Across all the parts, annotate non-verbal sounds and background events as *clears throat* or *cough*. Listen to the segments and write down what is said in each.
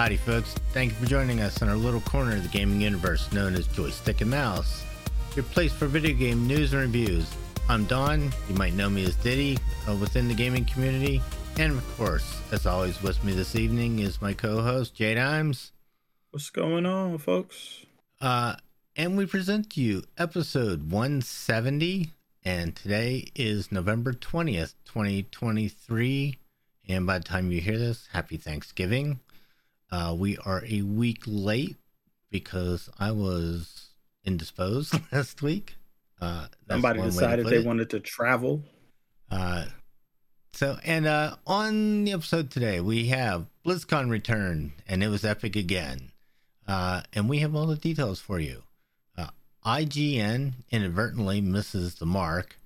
Howdy, folks. Thank you for joining us in our little corner of the gaming universe known as Joystick and Mouse, your place for video game news and reviews. I'm Don. You might know me as Diddy uh, within the gaming community. And of course, as always, with me this evening is my co host, Jay Dimes. What's going on, folks? Uh, and we present to you episode 170. And today is November 20th, 2023. And by the time you hear this, happy Thanksgiving. Uh, we are a week late because I was indisposed *laughs* last week. Uh, Somebody decided they it. wanted to travel. Uh, so, and uh, on the episode today, we have BlizzCon return, and it was epic again. Uh, and we have all the details for you. Uh, IGN inadvertently misses the mark,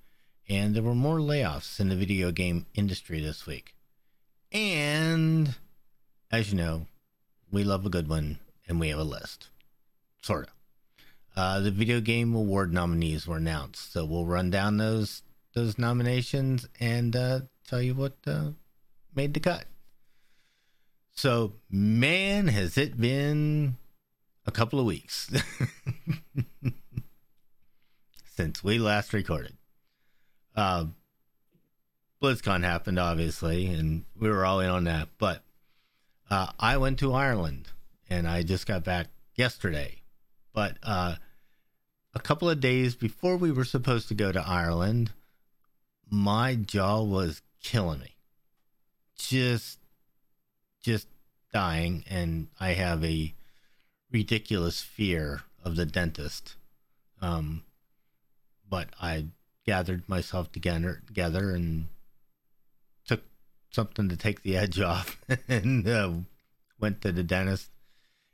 and there were more layoffs in the video game industry this week. And as you know, we love a good one, and we have a list. Sort of. Uh, the video game award nominees were announced, so we'll run down those those nominations and uh, tell you what uh, made the cut. So, man, has it been a couple of weeks *laughs* since we last recorded. Uh, BlizzCon happened, obviously, and we were all in on that. But uh, I went to Ireland, and I just got back yesterday. But uh, a couple of days before we were supposed to go to Ireland, my jaw was killing me. Just, just dying, and I have a ridiculous fear of the dentist. Um, but I gathered myself together, together and something to take the edge off, *laughs* and uh, went to the dentist.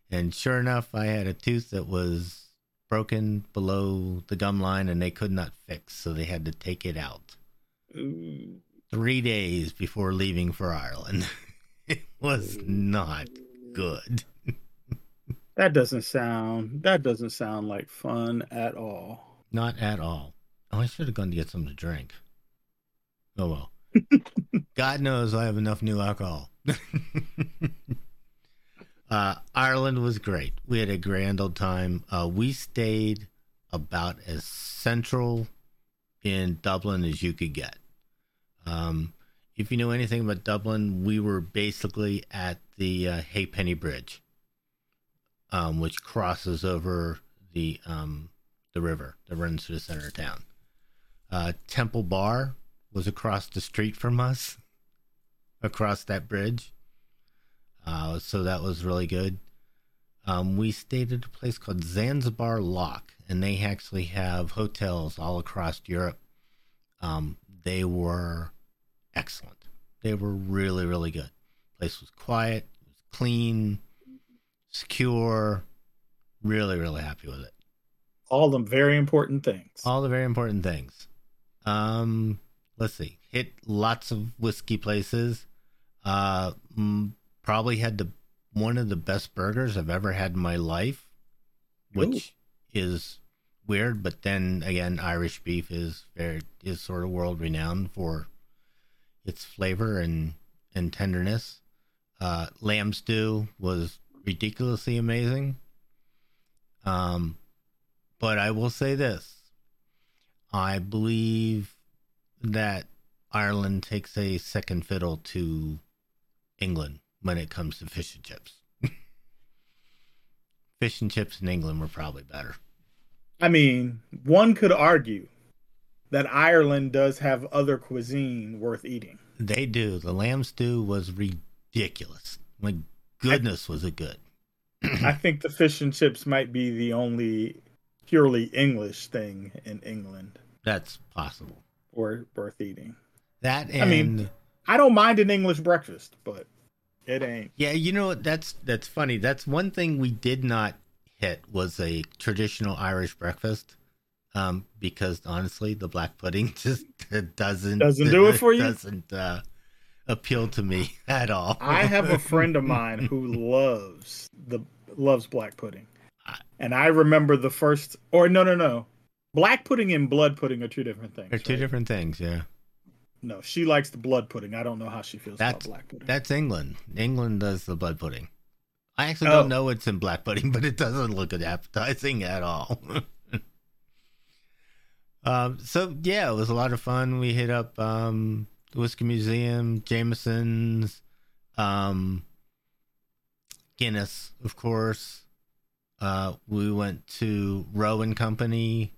And sure enough, I had a tooth that was broken below the gum line, and they could not fix, so they had to take it out. Ooh three days before leaving for Ireland. *laughs* it was not good. *laughs* that doesn't sound that doesn't sound like fun at all. Not at all. Oh, I should have gone to get something to drink. Oh well. *laughs* God knows I have enough new alcohol. *laughs* uh, Ireland was great. We had a grand old time. Uh, we stayed about as central in Dublin as you could get. Um, if you know anything about Dublin, we were basically at the uh, Halfpenny Bridge, um, which crosses over the um, the river that runs through the center of town. Uh, Temple Bar was across the street from us, across that bridge. Uh, so that was really good. Um, we stayed at a place called Zanzibar Locke, and they actually have hotels all across Europe. Um, they were excellent. They were really, really good. Place was quiet, was clean, secure. Really, really happy with it. All the very important things. All the very important things. Um, let's see. Hit lots of whiskey places. Uh, probably had the one of the best burgers I've ever had in my life, which Ooh. is weird. But then again, Irish beef is very is sort of world renowned for its flavor and and tenderness. Uh, lamb stew was ridiculously amazing. Um, but I will say this: I believe that Ireland takes a second fiddle to England when it comes to fish and chips. *laughs* fish and chips in England were probably better. I mean, one could argue that Ireland does have other cuisine worth eating. They do. The lamb stew was ridiculous. My goodness, I, was it good? I think the fish and chips might be the only purely English thing in England. That's possible. Or worth eating. That and I mean, I don't mind an English breakfast, but it ain't. Yeah, you know that's that's funny. That's one thing we did not hit was a traditional Irish breakfast um, because honestly, the black pudding *laughs* just doesn't doesn't do it for you. Doesn't uh, appeal to me *laughs* at all. I have a friend of *laughs* mine who loves the loves black pudding, and I remember the first or no no no, black pudding and blood pudding are two different things. They're two right? different things, yeah. No, she likes the blood pudding. I don't know how she feels that's, about black pudding. That's England. England does the blood pudding. I actually don't oh. know what's in black pudding, *laughs* but it doesn't look appetizing at all. *laughs* um, so yeah, it was a lot of fun. We hit up um, the Whiskey Museum, Jameson's, um, Guinness, of course. Uh, we went to Rowan Company.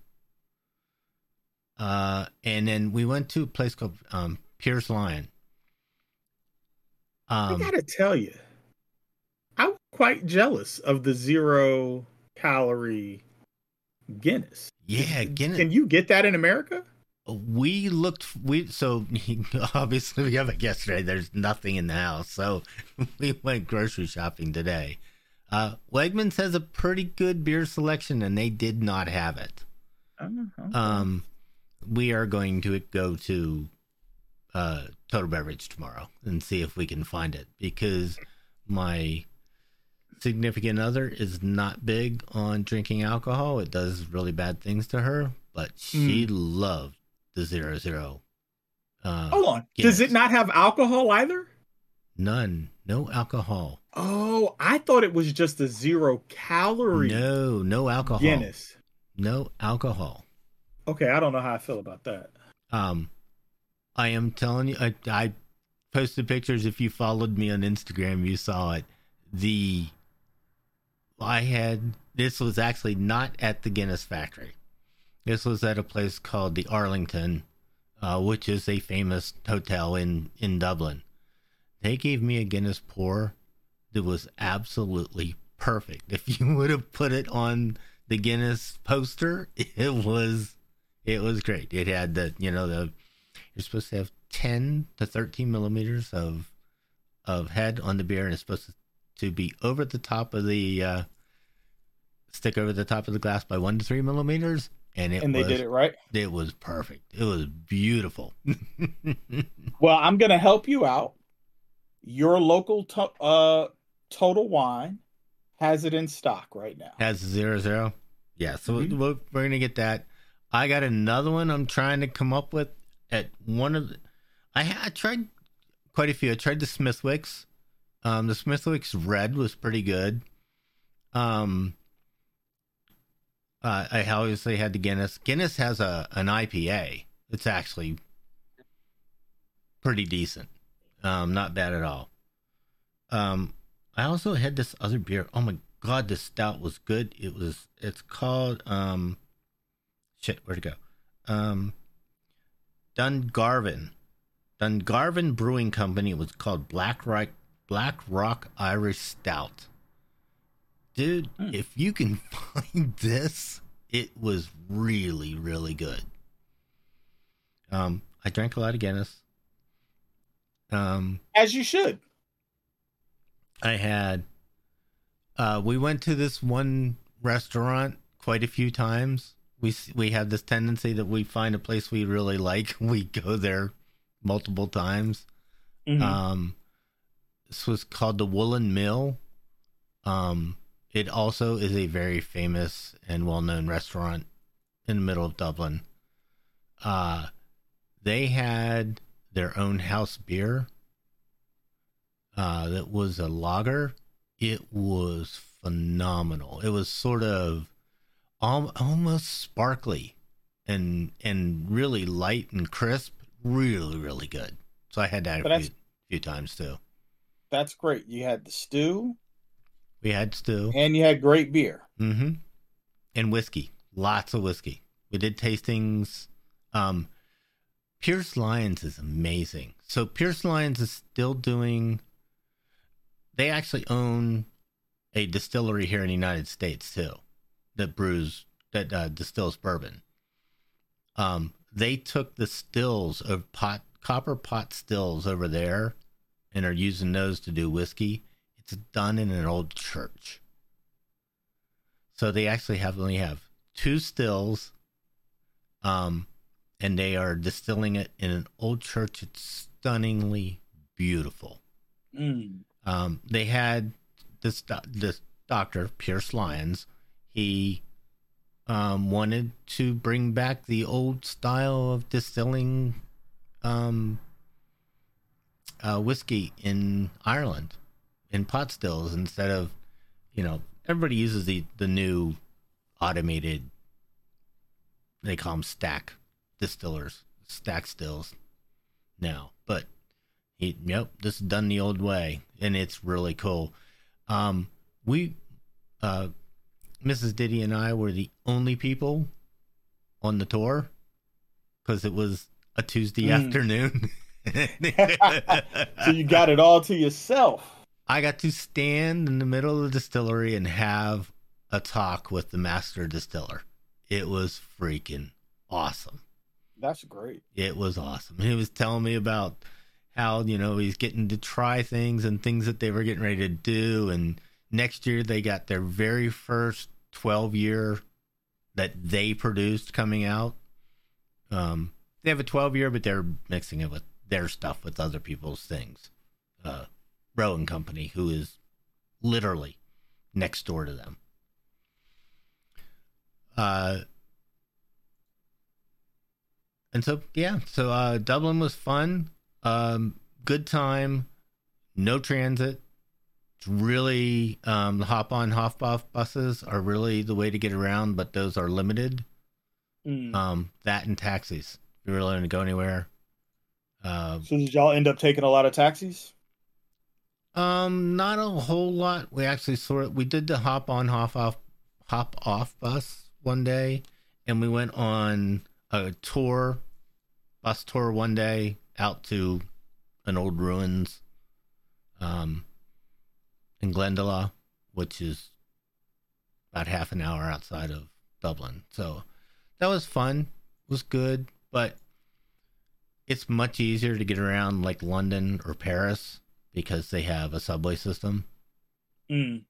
Uh, and then we went to a place called um, Pierce Lion. Um, I gotta tell you, I'm quite jealous of the zero calorie Guinness. Yeah, Guinness. Can you get that in America? We looked. We so *laughs* obviously we have it yesterday. There's nothing in the house, so *laughs* we went grocery shopping today. Uh, Wegmans has a pretty good beer selection, and they did not have it. Okay. Um, we are going to go to uh, Total Beverage tomorrow and see if we can find it because my significant other is not big on drinking alcohol. It does really bad things to her, but she mm. loved the zero zero. Uh, Hold on, Guinness. does it not have alcohol either? None, no alcohol. Oh, I thought it was just a zero calorie. No, no alcohol. Guinness. No alcohol. Okay, I don't know how I feel about that. Um, I am telling you, I, I posted pictures. If you followed me on Instagram, you saw it. The I had this was actually not at the Guinness factory. This was at a place called the Arlington, uh, which is a famous hotel in in Dublin. They gave me a Guinness pour that was absolutely perfect. If you *laughs* would have put it on the Guinness poster, it was it was great. It had the you know the you're supposed to have 10 to 13 millimeters of of head on the beer, and it's supposed to be over the top of the uh, stick over the top of the glass by one to three millimeters. And it and they was, did it right. It was perfect. It was beautiful. *laughs* well, I'm going to help you out. Your local to- uh, Total Wine has it in stock right now. Has zero zero. Yeah, so mm-hmm. we're, we're going to get that. I got another one I'm trying to come up with at one of the, I, I tried quite a few. I tried the Smithwicks. Um, the Smithwicks Red was pretty good. Um, uh, I obviously had the Guinness. Guinness has a an IPA. It's actually pretty decent. Um, not bad at all. Um, I also had this other beer. Oh my god, this stout was good. It was. It's called um, shit. Where'd it go? Um, Dungarvan. Dungarvan Brewing Company was called Black Rock, Black Rock Irish Stout. Dude, hmm. if you can *laughs* find this, it was really, really good. Um, I drank a lot of Guinness. Um, as you should. I had. Uh, we went to this one restaurant quite a few times we we have this tendency that we find a place we really like, *laughs* we go there multiple times. Mm-hmm. Um, this was called the Woolen Mill. Um, it also is a very famous and well-known restaurant in the middle of Dublin. Uh, they had their own house beer. Uh, that was a lager. It was phenomenal. It was sort of almost sparkly and and really light and crisp. Really, really good. So I had that a few, few times too. That's great. You had the stew. We had stew. And you had great beer. Mm-hmm. And whiskey. Lots of whiskey. We did tastings. Um, Pearse Lyons is amazing. So Pearse Lyons is still doing. They actually own a distillery here in the United States too that brews that uh, distills bourbon. Um, they took the stills of pot copper pot stills over there and are using those to do whiskey. It's done in an old church. So they actually have only have two stills, um, and they are distilling it in an old church. It's stunningly beautiful. Mm. Um, they had this this doctor Pearse Lyons he um, wanted to bring back the old style of distilling um, uh, whiskey in Ireland in pot stills instead of you know, everybody uses the the new automated. They call them stack distillers, stack stills now, but he, yep, this is done the old way, and it's really cool. Um, we, uh, Mrs. Diddy and I were the only people on the tour because it was a Tuesday mm. afternoon. *laughs* so you got it all to yourself. I got to stand in the middle of the distillery and have a talk with the master distiller. It was freaking awesome. That's great. It was awesome. He was telling me about how, you know, he's getting to try things and things that they were getting ready to do. And next year they got their very first 12 year that they produced coming out. Um, they have a 12 year, but they're mixing it with their stuff with other people's things. Uh, Rowan Company, who is literally next door to them. Uh, and so yeah, so uh, Dublin was fun, um, good time, no transit. Really um, the hop on hop off buses are really the way to get around, but those are limited. Mm. Um, that and taxis. If you really want to go anywhere. Uh, so did y'all end up taking a lot of taxis? Um, not a whole lot. We actually sort of, we did the hop on hop off hop off bus one day, and we went on a tour, bus tour one day out to an old ruins um, in Glendalough, which is about half an hour outside of Dublin. So that was fun. It was good, but it's much easier to get around like London or Paris because they have a subway system. Mm.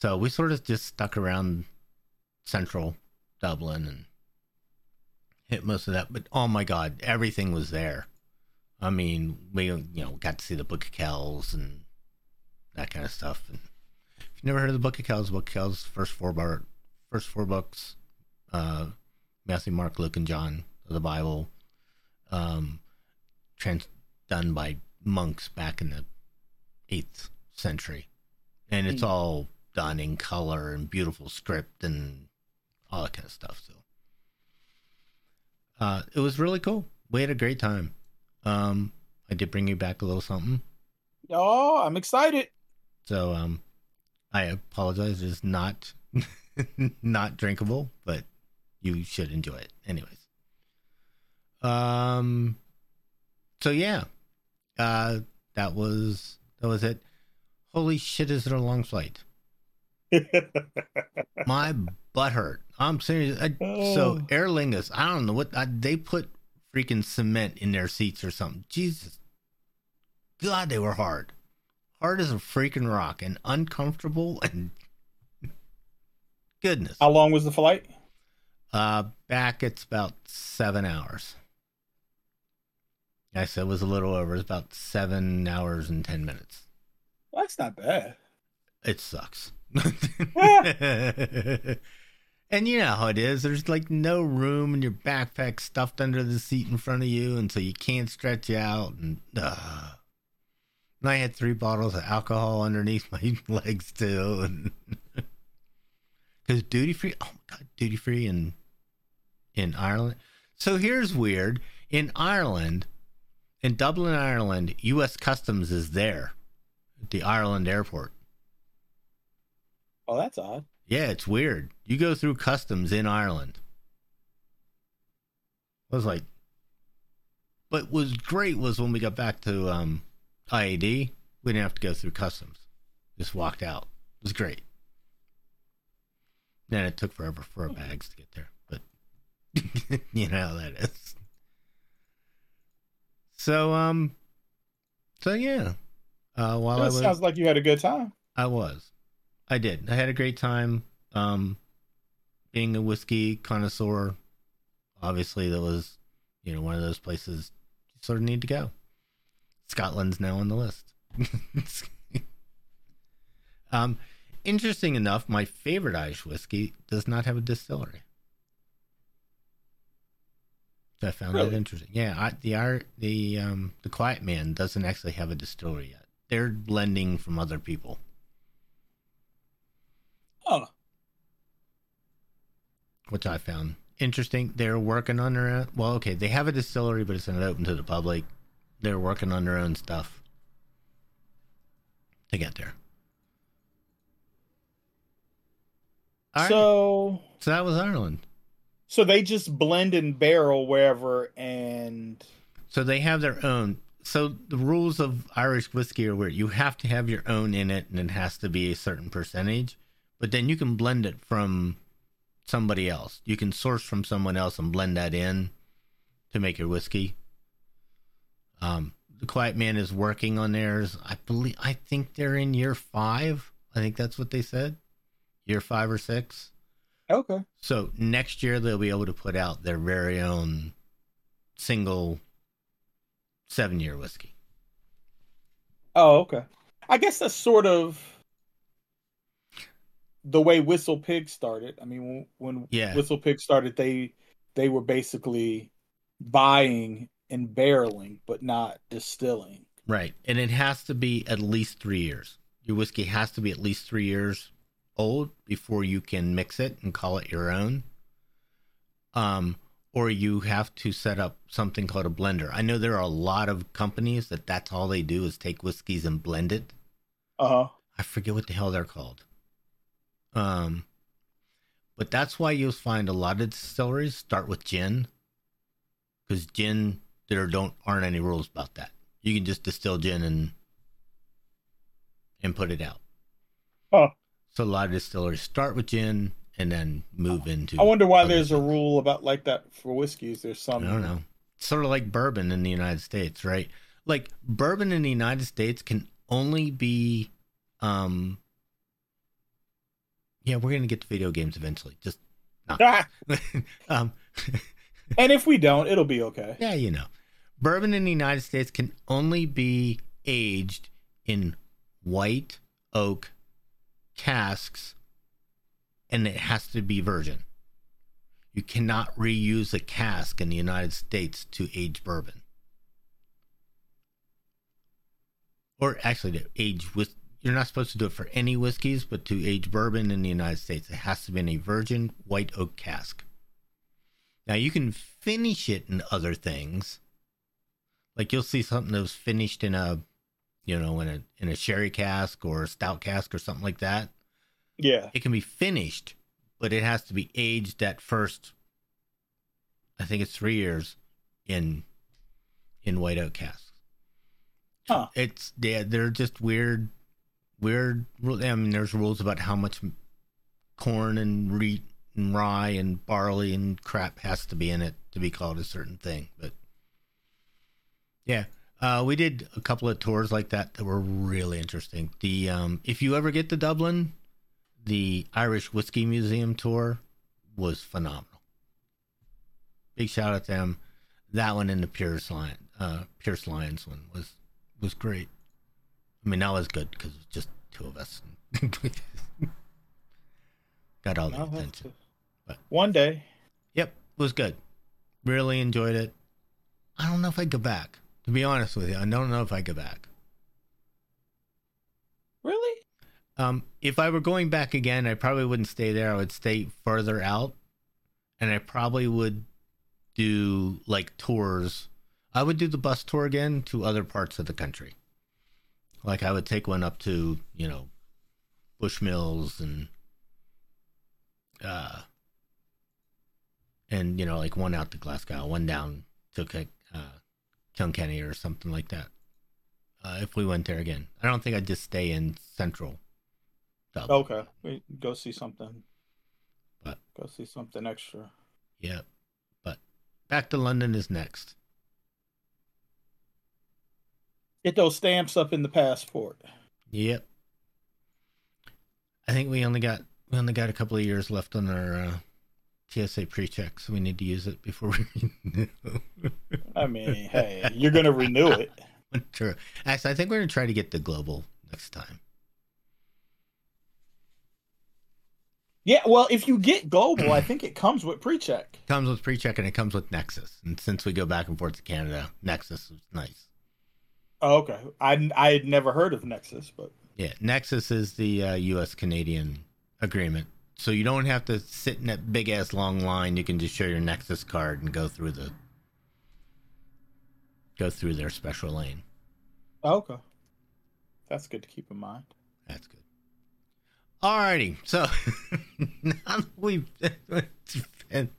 So we sort of just stuck around central Dublin and hit most of that. But oh my god, everything was there. I mean, we you know got to see the Book of Kells and that kind of stuff. And if you've never heard of the Book of Kells, Book of Kells first four bar, first four books, uh, Matthew, Mark, Luke, and John of the Bible, um, trans done by monks back in the eighth century, and it's mm. all done in color and beautiful script and all that kind of stuff. So uh, it was really cool. We had a great time. Um, I did bring you back a little something. Oh, I'm excited. So um, I apologize. It's not *laughs* not drinkable, but you should enjoy it anyways. Um. So yeah, uh, that was that was it. Holy shit! Is it a long flight? *laughs* My butt hurt. I'm serious. I, oh. So Aer Lingus, I don't know what I, they put freaking cement in their seats or something. Jesus, God, they were hard, hard as a freaking rock, and uncomfortable and goodness. How long was the flight? Uh, back it's about seven hours. I said it was a little over. It's about seven hours and ten minutes. Well, that's not bad. It sucks. *laughs* *laughs* and you know how it is. There's like no room in your backpack stuffed under the seat in front of you, and so you can't stretch out. And, uh, and I had three bottles of alcohol underneath my *laughs* legs too, and *laughs* because duty free. Oh my god, duty free in in Ireland. So here's weird. In Ireland, in Dublin, Ireland, U.S. Customs is there, the Ireland airport. Oh, that's odd. Yeah, it's weird. You go through customs in Ireland. I was like, but was great was when we got back to um, IAD, we didn't have to go through customs. Just walked out. It was great. Then it took forever for our bags to get there, but *laughs* you know how that is. So um, so yeah. Uh, while that I was, sounds like you had a good time. I was, I did. I had a great time. Um, being a whiskey connoisseur, obviously that was, you know, one of those places you sort of need to go. Scotland's now on the list. *laughs* um, interesting enough, my favorite Irish whiskey does not have a distillery. I found really? that interesting. Yeah, I, the art, the um, the Quiet Man doesn't actually have a distillery yet. They're blending from other people. Huh. Which I found interesting. They're working on their. Well, okay, they have a distillery, but it's not open to the public. They're working on their own stuff to get there. All right. so so that was Ireland. so they just blend and barrel wherever and So they have their own. So the rules of Irish whiskey are weird. You have to have your own in it, and it has to be a certain percentage. But then you can blend it from somebody else. You can source from someone else and blend that in to make your whiskey. Um, the Quiet Man is working on theirs. I believe. I think they're in year five. I think that's what they said. Year five or six. okay. So next year they'll be able to put out their very own single seven year whiskey. Oh, okay. I guess that's sort of the way Whistle Pig started. I mean, when, when Yeah. Whistle Pig started, they they were basically buying and barreling, but not distilling. Right. And it has to be at least three years. Your whiskey has to be at least three years old before you can mix it and call it your own. Um, or you have to set up something called a blender. I know there are a lot of companies that that's all they do is take whiskeys and blend it. Uh huh. I forget what the hell they're called. Um, but that's why you'll find a lot of distilleries start with gin, because gin there don't aren't any rules about that. You can just distill gin and and put it out. Huh. So a lot of distilleries start with gin and then move into. I wonder why there's a rule about like that for whiskeys. There's some. I don't know. It's Sort of like bourbon in the United States, right? Like bourbon in the United States can only be um Yeah, we're gonna get to video games eventually. Just Ah, *laughs* um and if we don't, it'll be okay. yeah, you know. Bourbon in the United States can only be aged in white oak casks and it has to be virgin. You cannot reuse a cask in the United States to age bourbon. Or actually to age with you're not supposed to do it for any whiskeys, but to age bourbon in the United States, it has to be in a virgin white oak cask. Now you can finish it in other things. Like you'll see something that was finished in a you know, in a in a sherry cask or a stout cask or something like that. Yeah. It can be finished, but it has to be aged at first I think it's three years in in white oak casks. Huh. It's yeah, they're just weird weird I mean there's rules about how much corn and wheat and rye and barley and crap has to be in it to be called a certain thing. But yeah, uh, we did a couple of tours like that that were really interesting. The um, if you ever get to Dublin, the Irish Whiskey Museum tour was phenomenal. Big shout out to them. That one and the Pierce Lion, uh, Pearse Lyons one was was great. I mean, that was good because it was just two of us. *laughs* Got all the I'll attention. But- One day. Yep, it was good. Really enjoyed it. I don't know if I'd go back. To be honest with you, I don't know if I'd go back. Really? Um, if I were going back again, I probably wouldn't stay there. I would stay further out, and I probably would do like tours. I would do the bus tour again to other parts of the country. Like I would take one up to you know, Bushmills and uh, and you know like one out to Glasgow, one down to Kilkenny or something like that. Uh, if we went there again, I don't think I'd just stay in Central. Dublin. Okay. We go see something. But- go see something extra. Yeah. But back to London is next. Get those stamps up in the passport. Yep. I think we only got we only got a couple of years left on our uh, TSA pre-check, so we need to use it before we *laughs* renew. I mean, hey, you're gonna renew it. *laughs* True. Actually, I think we're gonna try to get the global next time. Yeah, well, if you get global, I think it comes with pre-check. *clears throat* comes with pre-check and it comes with Nexus. And since we go back and forth to Canada, Nexus is nice. Oh, okay. I I had never heard of Nexus, but Yeah, Nexus is the uh, U.S. Canadian agreement. So you don't have to sit in that big ass long line. You can just show your Nexus card and go through the go through their special lane. Okay. That's good to keep in mind. That's good. Alrighty, so *laughs* now that we've spent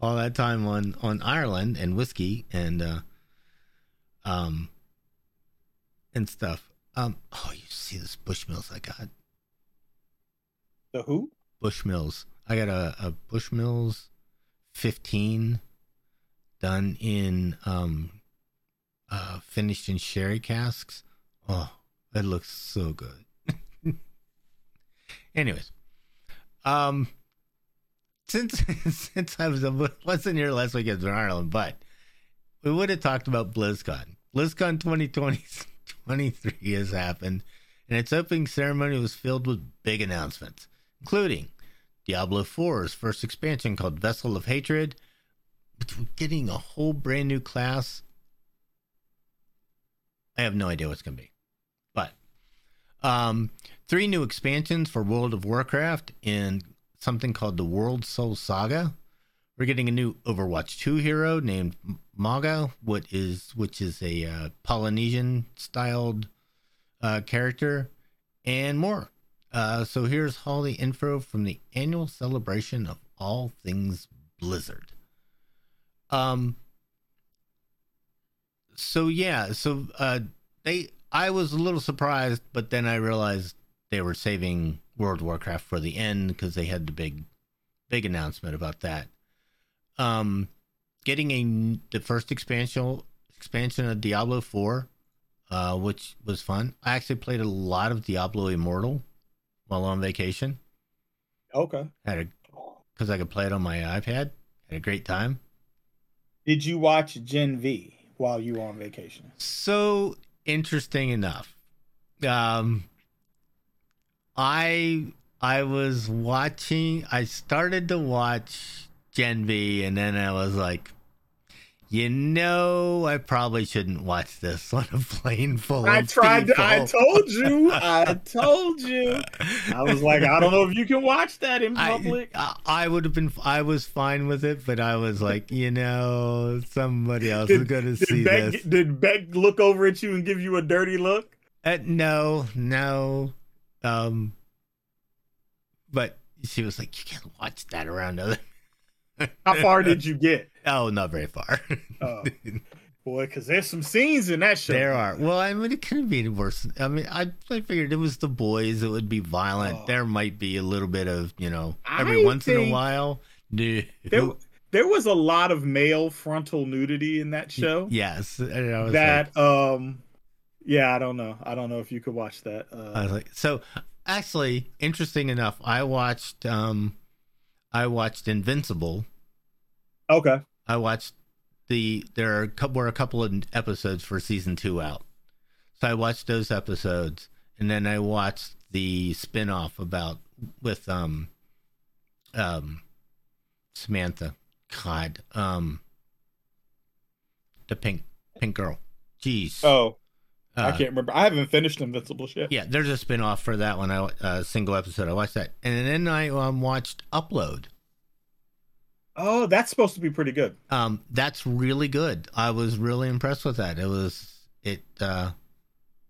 all that time on on Ireland and whiskey and uh, um and stuff. Um, oh, you see this Bushmills I got? The who? Bushmills. I got a, a Bushmills 15 done in um uh finished in sherry casks. Oh, it looks so good. *laughs* Anyways, um, since *laughs* since I was wasn't here last week in Ireland, but we would have talked about BlizzCon. BlizzCon 2020 23 has happened, and its opening ceremony was filled with big announcements, including Diablo 4's first expansion called Vessel of Hatred, getting a whole brand new class. I have no idea what's going to be. But um, three new expansions for World of Warcraft and something called the Worldsoul Saga. We're getting a new Overwatch 2 hero named Mauga, what is which is a uh, Polynesian styled uh, character, and more. Uh, so here's all the info from the annual celebration of all things Blizzard. Um. So yeah, so uh, they I was a little surprised, but then I realized they were saving World Warcraft for the end because they had the big, big announcement about that. Um, getting a the first expansion expansion of Diablo Four, uh, which was fun. I actually played a lot of Diablo Immortal while on vacation. Okay. Had a because I could play it on my iPad. Had a great time. Did you watch Gen V while you were on vacation? So interesting enough. Um, I I was watching. I started to watch Gen V, and then I was like, you know, I probably shouldn't watch this on a plane full. I tried. People. To, I told you. I *laughs* told you. I was like, I don't know if you can watch that in public. I, I, would have been. I was fine with it, but I was like, you know, somebody else did, is going to see Beck, this. Did Beck look over at you and give you a dirty look? Uh, no, no. Um, but she was like, you can't watch that around other. How far did you get? Oh, not very far. oh. *laughs* Boy, because there's some scenes in that show. There are. Well, I mean, it couldn't be any worse. I mean, I, I figured it was the boys. It would be violent. Oh. There might be a little bit of, you know, every I once in a while. There, there was a lot of male frontal nudity in that show. Yes. that, like, um, yeah, I don't know. I don't know if you could watch that. Uh, I was like, so actually, interesting enough, I watched, um, I watched Invincible. Okay. I watched the there are a couple, were a couple of episodes for season two out, so I watched those episodes, and then I watched the spin-off about with um um Samantha. God, um, the pink pink girl. Jeez. Oh, uh, I can't remember. I haven't finished Invincible yet. Yeah, there's a spin-off for that one. I a uh, single episode. I watched that, and then I um, watched Upload. Oh, that's supposed to be pretty good. Um, that's really good. I was really impressed with that. It was it uh,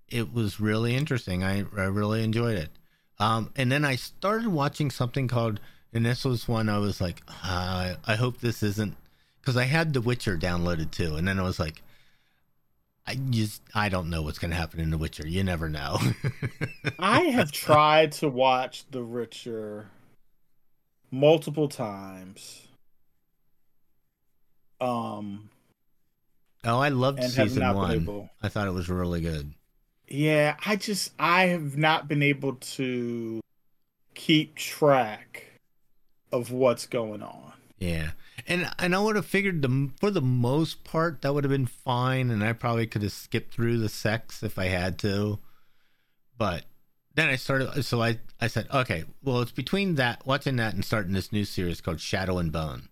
it was really interesting. I I really enjoyed it. Um, and then I started watching something called, and this was one I was like, uh, I hope this isn't because I had The Witcher downloaded too, and then I was like, I just I don't know what's going to happen in The Witcher. You never know. *laughs* I have tried to watch The Witcher multiple times um, oh, I loved season one. I thought it was really good. Yeah, I just I have not been able to keep track of what's going on. Yeah, and and I would have figured the for the most part that would have been fine, and I probably could have skipped through the sex if I had to. But then I started, so I I said, okay, well, it's between that watching that and starting this new series called Shadow and Bone.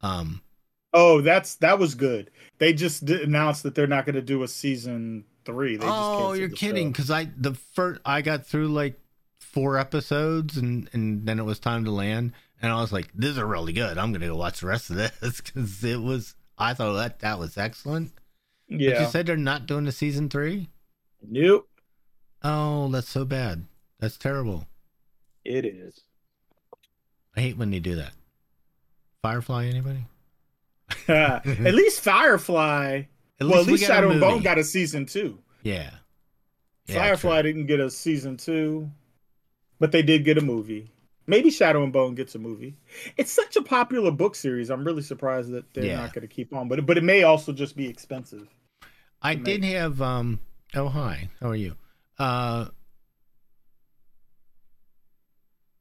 Um, Oh, that's that was good. They just announced that they're not going to do a season three. They oh, you're kidding? Because I the first I got through like four episodes, and and then it was time to land. And I was like, "This is really good. I'm gonna go watch the rest of this *laughs* because it was." I thought that that was excellent. Yeah. But you said they're not doing a season three. nope. Oh, that's so bad. That's terrible. It is. I hate when they do that. Firefly, anybody? *laughs* At least Firefly. At well, at least Shadow and Bone got a season two. Yeah. Yeah, Firefly true. didn't get a season two, but they did get a movie. Maybe Shadow and Bone gets a movie. It's such a popular book series. I'm really surprised that they're Yeah. not going to keep on. But but it may also just be expensive. I did have um oh hi, how are you? Uh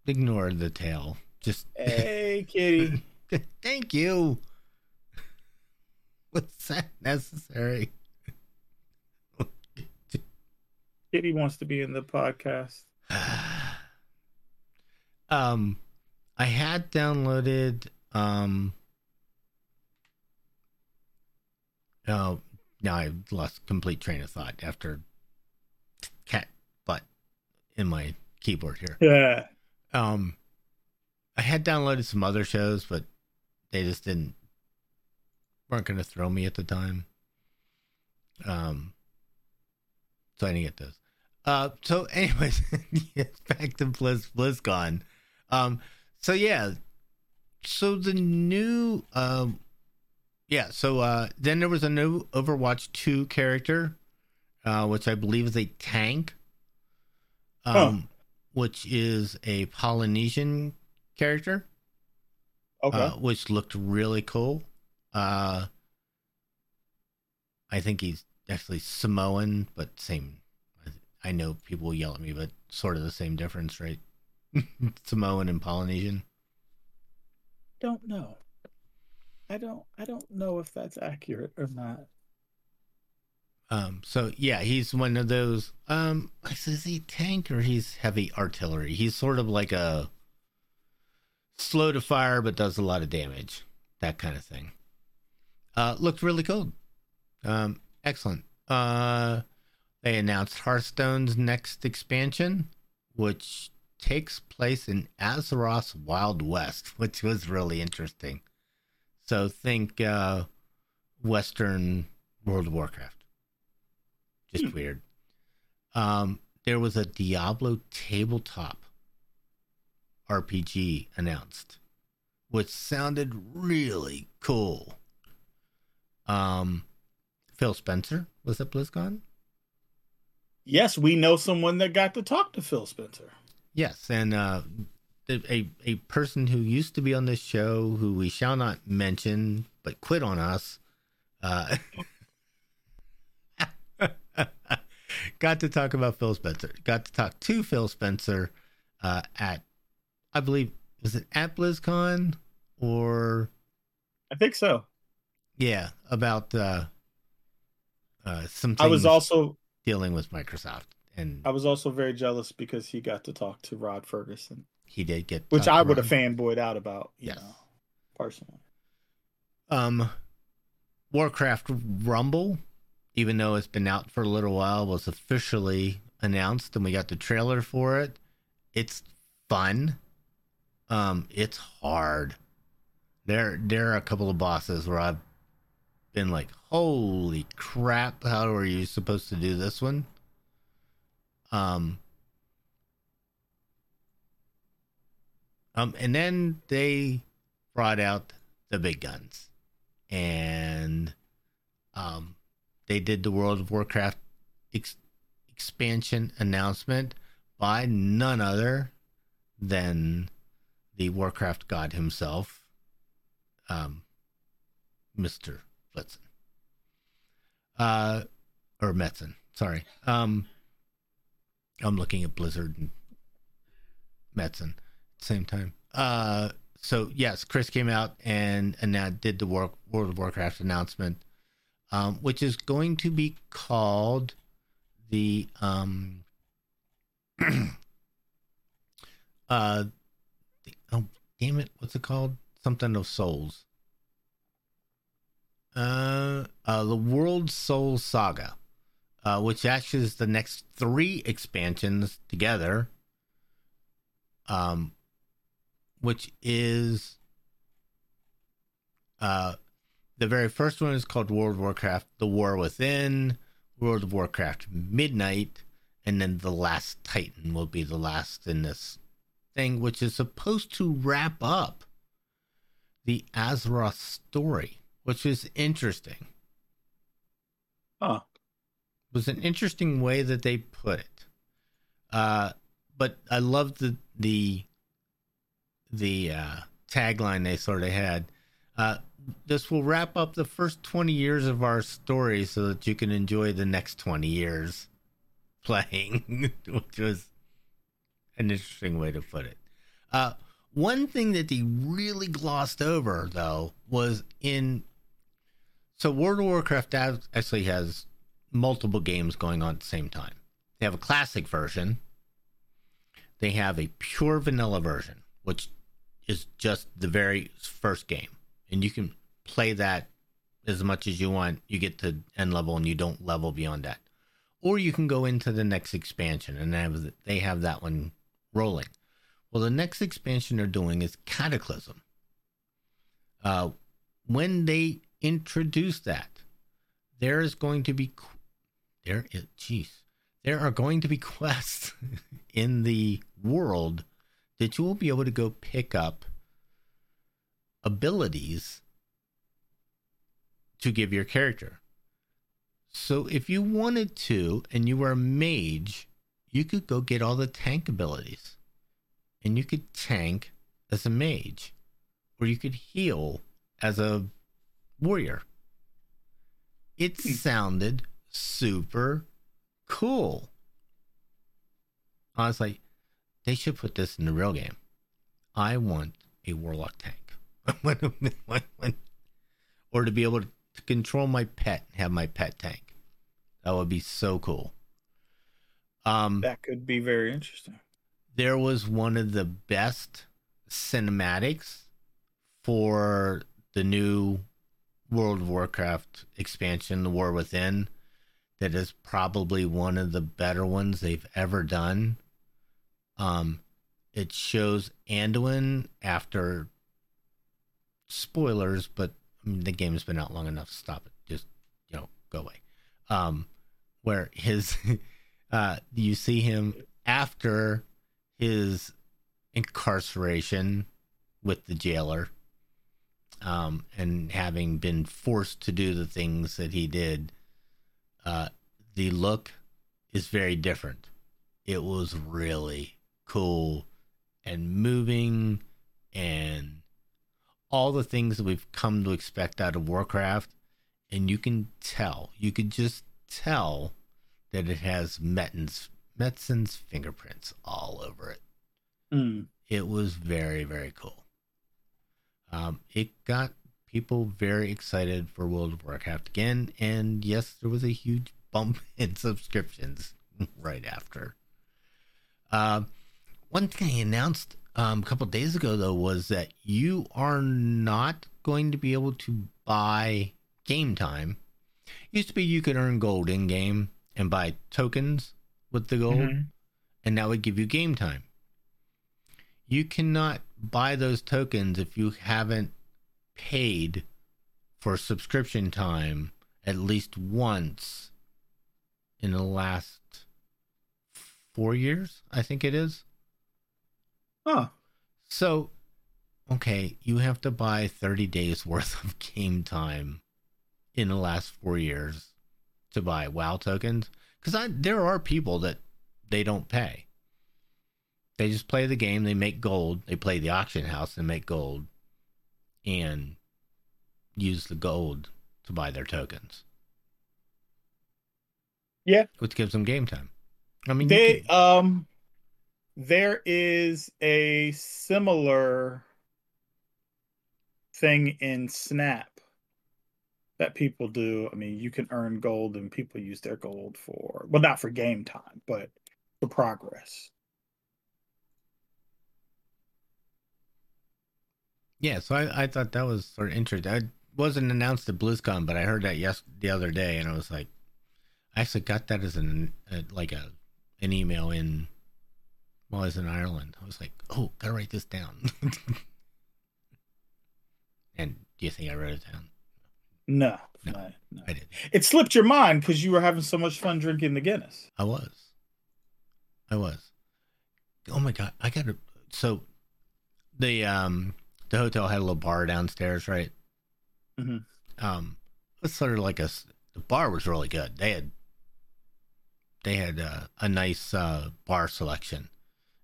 ignore the tail. Just Hey, kitty. *laughs* thank you. Was that necessary? kitty wants to be in the podcast. *sighs* um I had downloaded um oh now I lost complete train of thought after cat butt in my keyboard here. Yeah. Um, I had downloaded some other shows, but they just didn't weren't going to throw me at the time. Um, so I didn't get those. Uh, so *laughs* anyways, back to Blizz BlizzCon. Um, so yeah, so the new um, yeah, so uh, then there was a new Overwatch two character, uh, which I believe is a tank. Um, Huh. which is a Polynesian character, Okay. uh, which looked really cool. Uh, I think he's actually Samoan, but same. I know people will yell at me, but sort of the same difference, right? *laughs* Samoan and Polynesian. don't know. I don't. I don't know if that's accurate or not. Um, so yeah, he's one of those. Um, is he tank or he's heavy artillery? He's sort of like a slow to fire but does a lot of damage, that kind of thing. Uh, looked really cool. Um, excellent. Uh, they announced Hearthstone's next expansion, which takes place in Azeroth's Wild West, *laughs* which was really interesting. So think uh, Western World of Warcraft. Just Hmm. weird. Um, there was a Diablo tabletop RPG announced, which sounded really cool. Um, Phil Spencer was at BlizzCon. Yes, we know someone that got to talk to Phil Spencer. Yes, and uh, a a person who used to be on this show, who we shall not mention, but quit on us, uh, *laughs* got to talk about Phil Spencer. Got to talk to Phil Spencer uh, at, I believe, was it at BlizzCon or I think so. Yeah, about uh, uh, some I was also dealing with Microsoft, and I was also very jealous because he got to talk to Rod Fergusson, he did get which I would have fanboyed out about. You Yes. know, personally. um warcraft rumble even though it's been out for a little while was officially announced and we got the trailer for it it's fun um it's hard there there are a couple of bosses where i've been like holy crap how are you supposed to do this one? Um um and then they brought out the big guns. And um, they did the World of Warcraft ex- expansion announcement by none other than the Warcraft god himself, um, Mister Blitzen, uh, or Metzen. Sorry, um, I'm looking at Blizzard and Metzen at the same time. Uh, so yes, Chris came out and and now did the World of Warcraft announcement, um, which is going to be called the um, *clears throat* uh, the, oh damn it, what's it called? Something of Souls. Uh, uh, the Worldsoul Saga, uh, which actually is the next three expansions together. um, which is uh, the very first one is called World of Warcraft: The War Within, World of Warcraft Midnight, and then the Last Titan will be the last in this thing, which is supposed to wrap up the Azeroth story, which is interesting. Huh. It was an interesting way that they put it. Uh, but I loved the the the uh, tagline they sort of had. Uh, this will wrap up the first 20 years of our story so that you can enjoy the next 20 years *laughs* playing, which was an interesting way to put it. Uh, one thing that they really glossed over, though, was in. So, World of Warcraft actually has multiple games going on at the same time. They have a classic version, they have a pure vanilla version, which is just the very first game. And you can play that as much as you want. You get to end level and you don't level beyond that. Or you can go into the next expansion and have, they have that one rolling. Well, the next expansion they're doing is Cataclysm. Uh, when they introduce that, there is going to be there is jeez, there are going to be *laughs* quests in the world that you will be able to go pick up abilities to give your character. So if you wanted to and you were a mage, you could go get all the tank abilities. And you could tank as a mage. Or you could heal as a warrior. It hmm. sounded super cool. I was like, they should put this in the real game. I want a warlock tank. *laughs* or to be able to control my pet, have my pet tank. That would be so cool. Um, that could be very interesting. There was one of the best cinematics for the new World of Warcraft expansion, The War Within, that is probably one of the better ones they've ever done. Um, it shows Anduin after spoilers, but I mean, the game has been out long enough. To stop it. Just you know, go away. Um, where his, *laughs* uh, you see him after his incarceration with the jailer, um, and having been forced to do the things that he did. Uh, the look is very different. It was really cool and moving and all the things that we've come to expect out of Warcraft. And you can tell, you could just tell that it has Metzen's fingerprints all over it. Mm. It was very, very cool. It got people very excited for World of Warcraft again, and yes, there was a huge *laughs* bump in subscriptions *laughs* right after. Uh, one thing he announced um, a couple days ago, though, was that you are not going to be able to buy game time. It used to be you could earn gold in game and buy tokens with the gold, mm-hmm. and that would give you game time. You cannot buy those tokens if you haven't paid for subscription time at least once in the last four years, I think it is. Huh. So, okay, you have to buy 30 days worth of game time in the last four years to buy WoW tokens. Because there are people that they don't pay. They just play the game, they make gold, they play the auction house and make gold, and use the gold to buy their tokens. Yeah. Which gives them game time. I mean, they, can... um, there is a similar thing in Snap that people do. I mean, you can earn gold, and people use their gold for well, not for game time, but for progress. Yeah, so I, I thought that was sort of interesting. I wasn't announced at BlizzCon, but I heard that yes the other day, and I was like, I actually got that as an uh, like a an email in while I was in Ireland. I was like, oh, gotta write this down. *laughs* and do you think I wrote it down? No, No, no, no. I did. It slipped your mind because you were having so much fun drinking the Guinness. I was. I was. Oh my god! I got to. So, the um the hotel had a little bar downstairs, right? Mhm. Um, it's sort of like a The bar was really good. They had. They had uh, a nice uh, bar selection,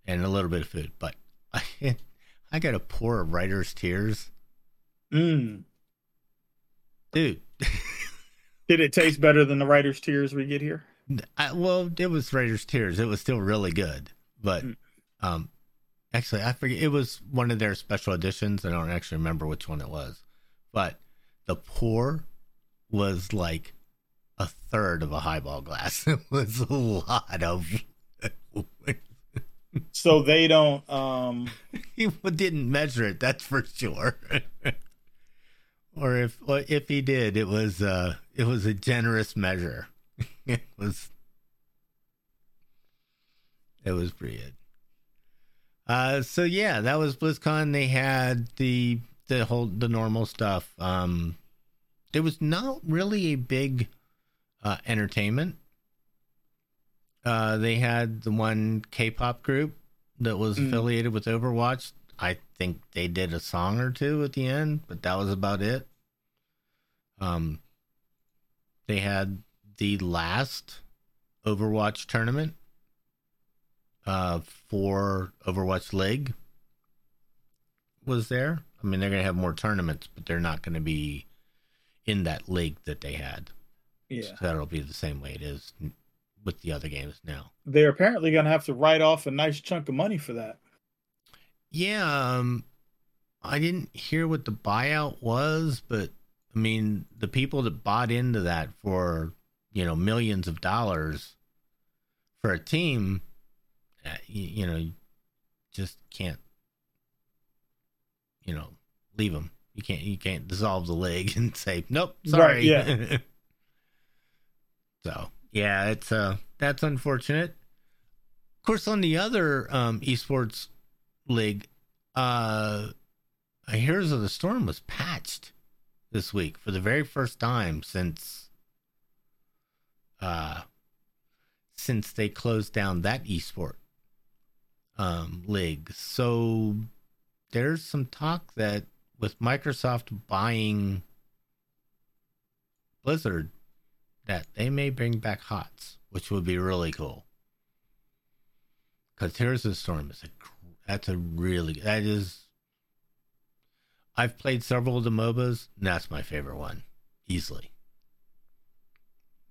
and a little bit of food. But I, *laughs* I got a pour of writer's tears, Mm. dude. *laughs* Did it taste better than the writer's tears we get here? I, well, it was Writer's Tears. It was still really good, but Mm. um, actually, I forget. It was one of their special editions. I don't actually remember which one it was, but the pour was like a third of a highball glass. *laughs* It was a lot of. *laughs* So they don't. Um. *laughs* he didn't measure it. That's for sure. or if or if he did, it was uh, it was a generous measure. it was. It was pretty good. Uh, so yeah, that was BlizzCon. They had the the whole the normal stuff. Um, there was not really a big uh, entertainment. Uh, they had the one K-pop group that was Mm. affiliated with Overwatch. I think they did a song or two at the end, but that was about it. Um, they had the last Overwatch tournament uh, for Overwatch League was there. I mean, they're going to have more tournaments, but they're not going to be in that league that they had. Yeah. So that'll be the same way it is with the other games now. They're apparently going to have to write off a nice chunk of money for that. Yeah, um, I didn't hear what the buyout was, but I mean, the people that bought into that for you know millions of dollars for a team, you, you know, you just can't, you know, leave them. You can't you can't dissolve the league *laughs* and say nope, sorry. Right, yeah. *laughs* so yeah, it's uh that's unfortunate. Of course, on the other um, esports league, uh, Heroes of the Storm was patched this week for the very first time since uh since they closed down that esport um league. So there's some talk that with Microsoft buying Blizzard that they may bring back HOTS, which would be really cool. Because Heroes of the Storm is a that's a really that is. I've played several of the MOBAs. And that's my favorite one, easily.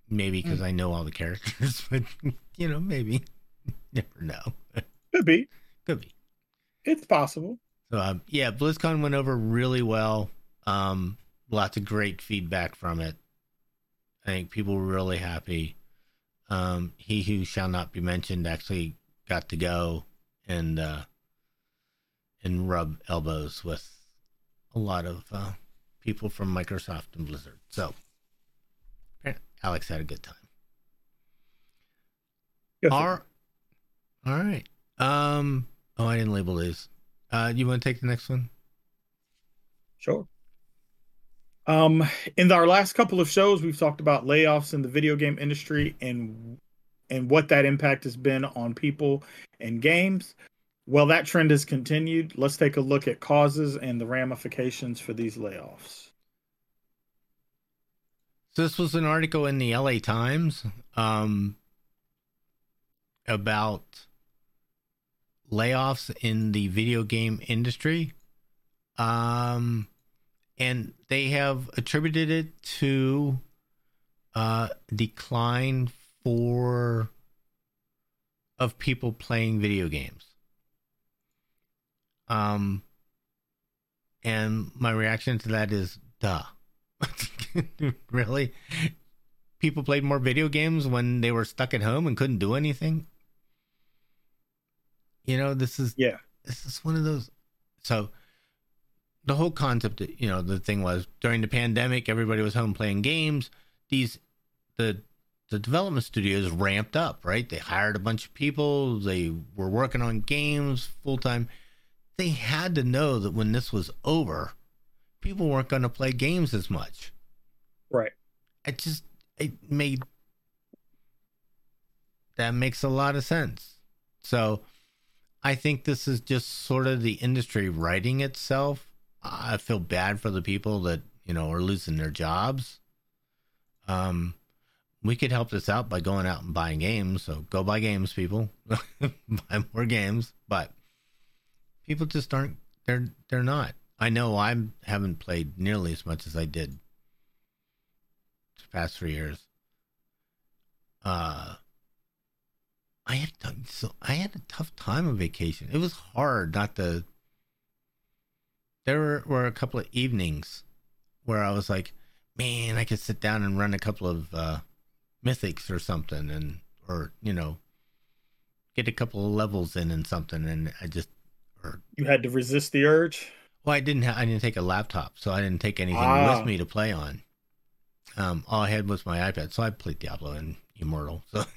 Maybe because I know all the characters, *laughs* but you know, maybe *laughs* never know. *laughs* Could be. Could be. It's possible. So um, yeah, BlizzCon went over really well. Um, lots of great feedback from it. I think people were really happy. Um, he who shall not be mentioned actually got to go and uh, and rub elbows with a lot of uh, people from Microsoft and Blizzard. So Alex had a good time. For All, all right. Um. Oh, I didn't label these. Uh, you want to take the next one? Sure. Um, in our last couple of shows, we've talked about layoffs in the video game industry and and what that impact has been on people and games. Well, that trend has continued. Let's take a look at causes and the ramifications for these layoffs. So this was an article in the LA Times um, about layoffs in the video game industry. Um, and they have attributed it to uh, decline for of people playing video games. Um, and my reaction to that is, duh. *laughs* really? People played more video games when they were stuck at home and couldn't do anything? You know, this is Yeah. this is one of those so the whole concept you know the thing was during the pandemic everybody was home playing games these the the development studios ramped up, right? They hired a bunch of people, they were working on games full time. They had to know that when this was over, people weren't going to play games as much. Right. It just it made that makes a lot of sense. So I think this is just sort of the industry writing itself. I feel bad for the people that, you know, are losing their jobs. Um we could help this out by going out and buying games. So go buy games, people. *laughs* buy more games, but people just aren't they're they're not. I know I haven't played nearly as much as I did the past three years. Uh I had so I had a tough time on vacation. It was hard not to. There were, were a couple of evenings where I was like, "Man, I could sit down and run a couple of uh, mythics or something, and or you know, get a couple of levels in and something." And I just, or you had to resist the urge. Well, I didn't. Ha- I didn't take a laptop, so I didn't take anything ah. with me to play on. Um, all I had was my iPad, so I played Diablo and Immortal. So. *laughs*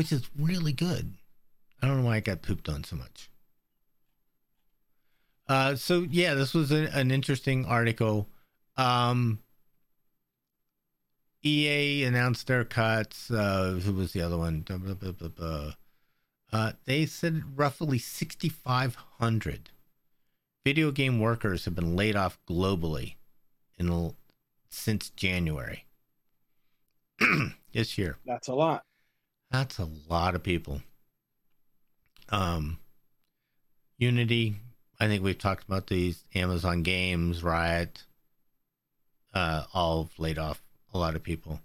which is really good. I don't know why I got pooped on so much. Uh, so yeah, this was a, an interesting article. Um, EA announced their cuts. Uh, who was the other one? Uh, they said roughly 6,500 video game workers have been laid off globally in since January *clears throat* this year. That's a lot. That's a lot of people. Um, Unity, I think we've talked about these. Amazon Games, Riot, uh, all laid off a lot of people.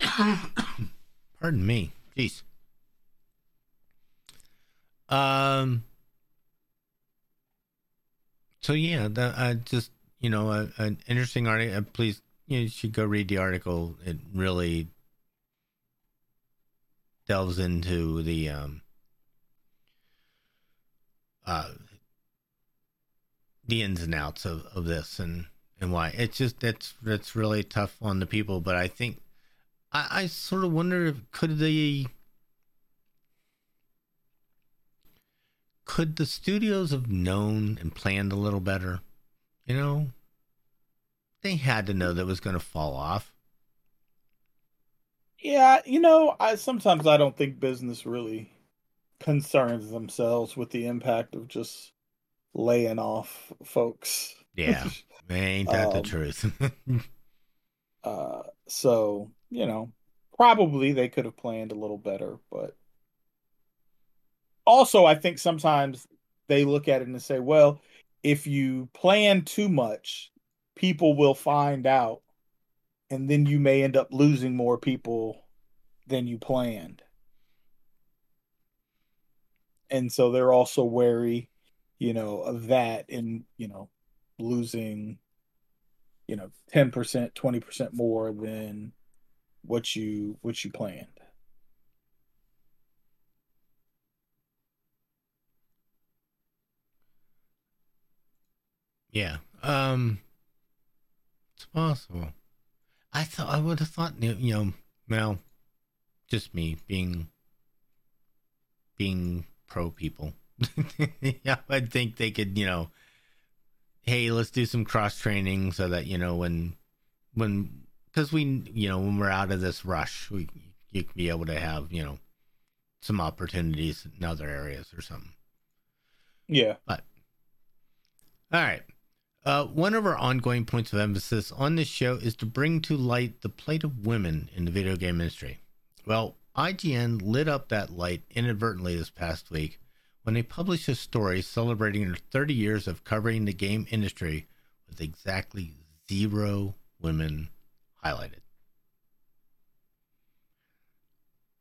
*coughs* Pardon me. Jeez. Um. So yeah, uh, just you know, uh, an interesting article. Uh, please, you should go read the article. It really delves into the um, uh, the ins and outs of, of this and and why. It's just that's that's really tough on the people but i think i, I sort of wonder if could the could the studios have known and planned a little better? You know? They had to know that was going to fall off yeah, you know, I sometimes I don't think business really concerns themselves with the impact of just laying off folks. Yeah, *laughs* ain't that um, the truth? *laughs* uh, so you know, probably they could have planned a little better, but also I think sometimes they look at it and say, well, if you plan too much, people will find out and then you may end up losing more people than you planned. And so they're also wary, you know, of that and, you know, losing, you know, 10%, 20% more than what you what you planned. Yeah. Um it's possible. I thought I would have thought you know, well, just me being being pro people. *laughs* yeah, I think they could, you know, hey, let's do some cross training so that you know when when because we you know when we're out of this rush, we you can be able to have you know some opportunities in other areas or something. Yeah, but all right. Uh, one of our ongoing points of emphasis on this show is to bring to light the plight of women in the video game industry. Well, IGN lit up that light inadvertently this past week when they published a story celebrating their 30 years of covering the game industry with exactly zero women highlighted.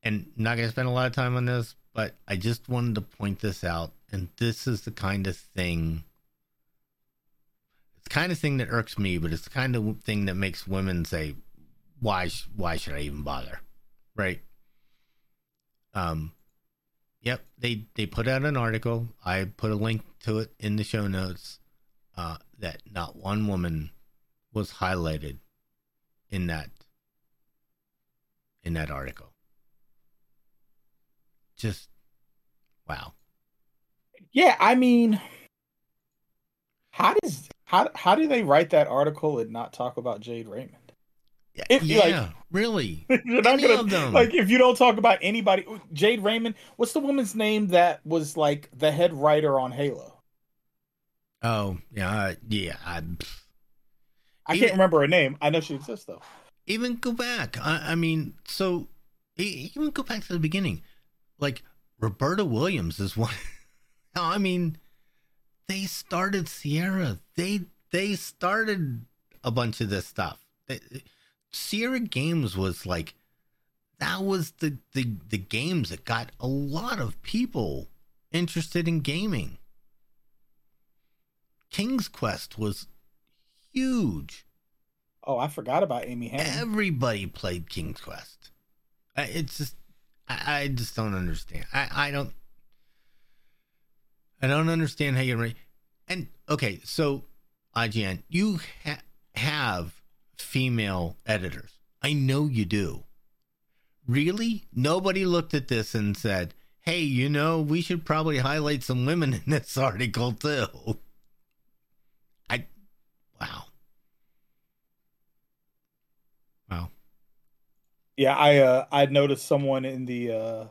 And not going to spend a lot of time on this, but I just wanted to point this out. And this is the kind of thing kind of thing that irks me, but it's the kind of thing that makes women say, "Why? Why should I even bother?" Right? Um. Yep they they put out an article. I put a link to it in the show notes. Uh, that not one woman was highlighted in that in that article. Just wow. Yeah, I mean, how does how how do they write that article and not talk about Jade Raymond? If, yeah, like, really. *laughs* You're not Any gonna like if you don't talk about anybody. Jade Raymond. What's the woman's name that was like the head writer on Halo? Oh yeah, uh, yeah. I, I can't remember her name. I know she exists though. Even go back. I, I mean, so even go back to the beginning. Like Roberta Williams is one. *laughs* I mean, they started Sierra. They they started a bunch of this stuff. They, Sierra Games was like that was the, the the games that got a lot of people interested in gaming. King's Quest was huge. Oh, I forgot about Amy Hennig. Everybody played King's Quest. It's just I, I just don't understand. I, I don't I don't understand how you and okay, so IGN, you ha- have female editors. I know you do. Really? Nobody looked at this and said, hey, you know, we should probably highlight some women in this *laughs* article too. I, wow. Wow. Yeah, I uh I noticed someone in the uh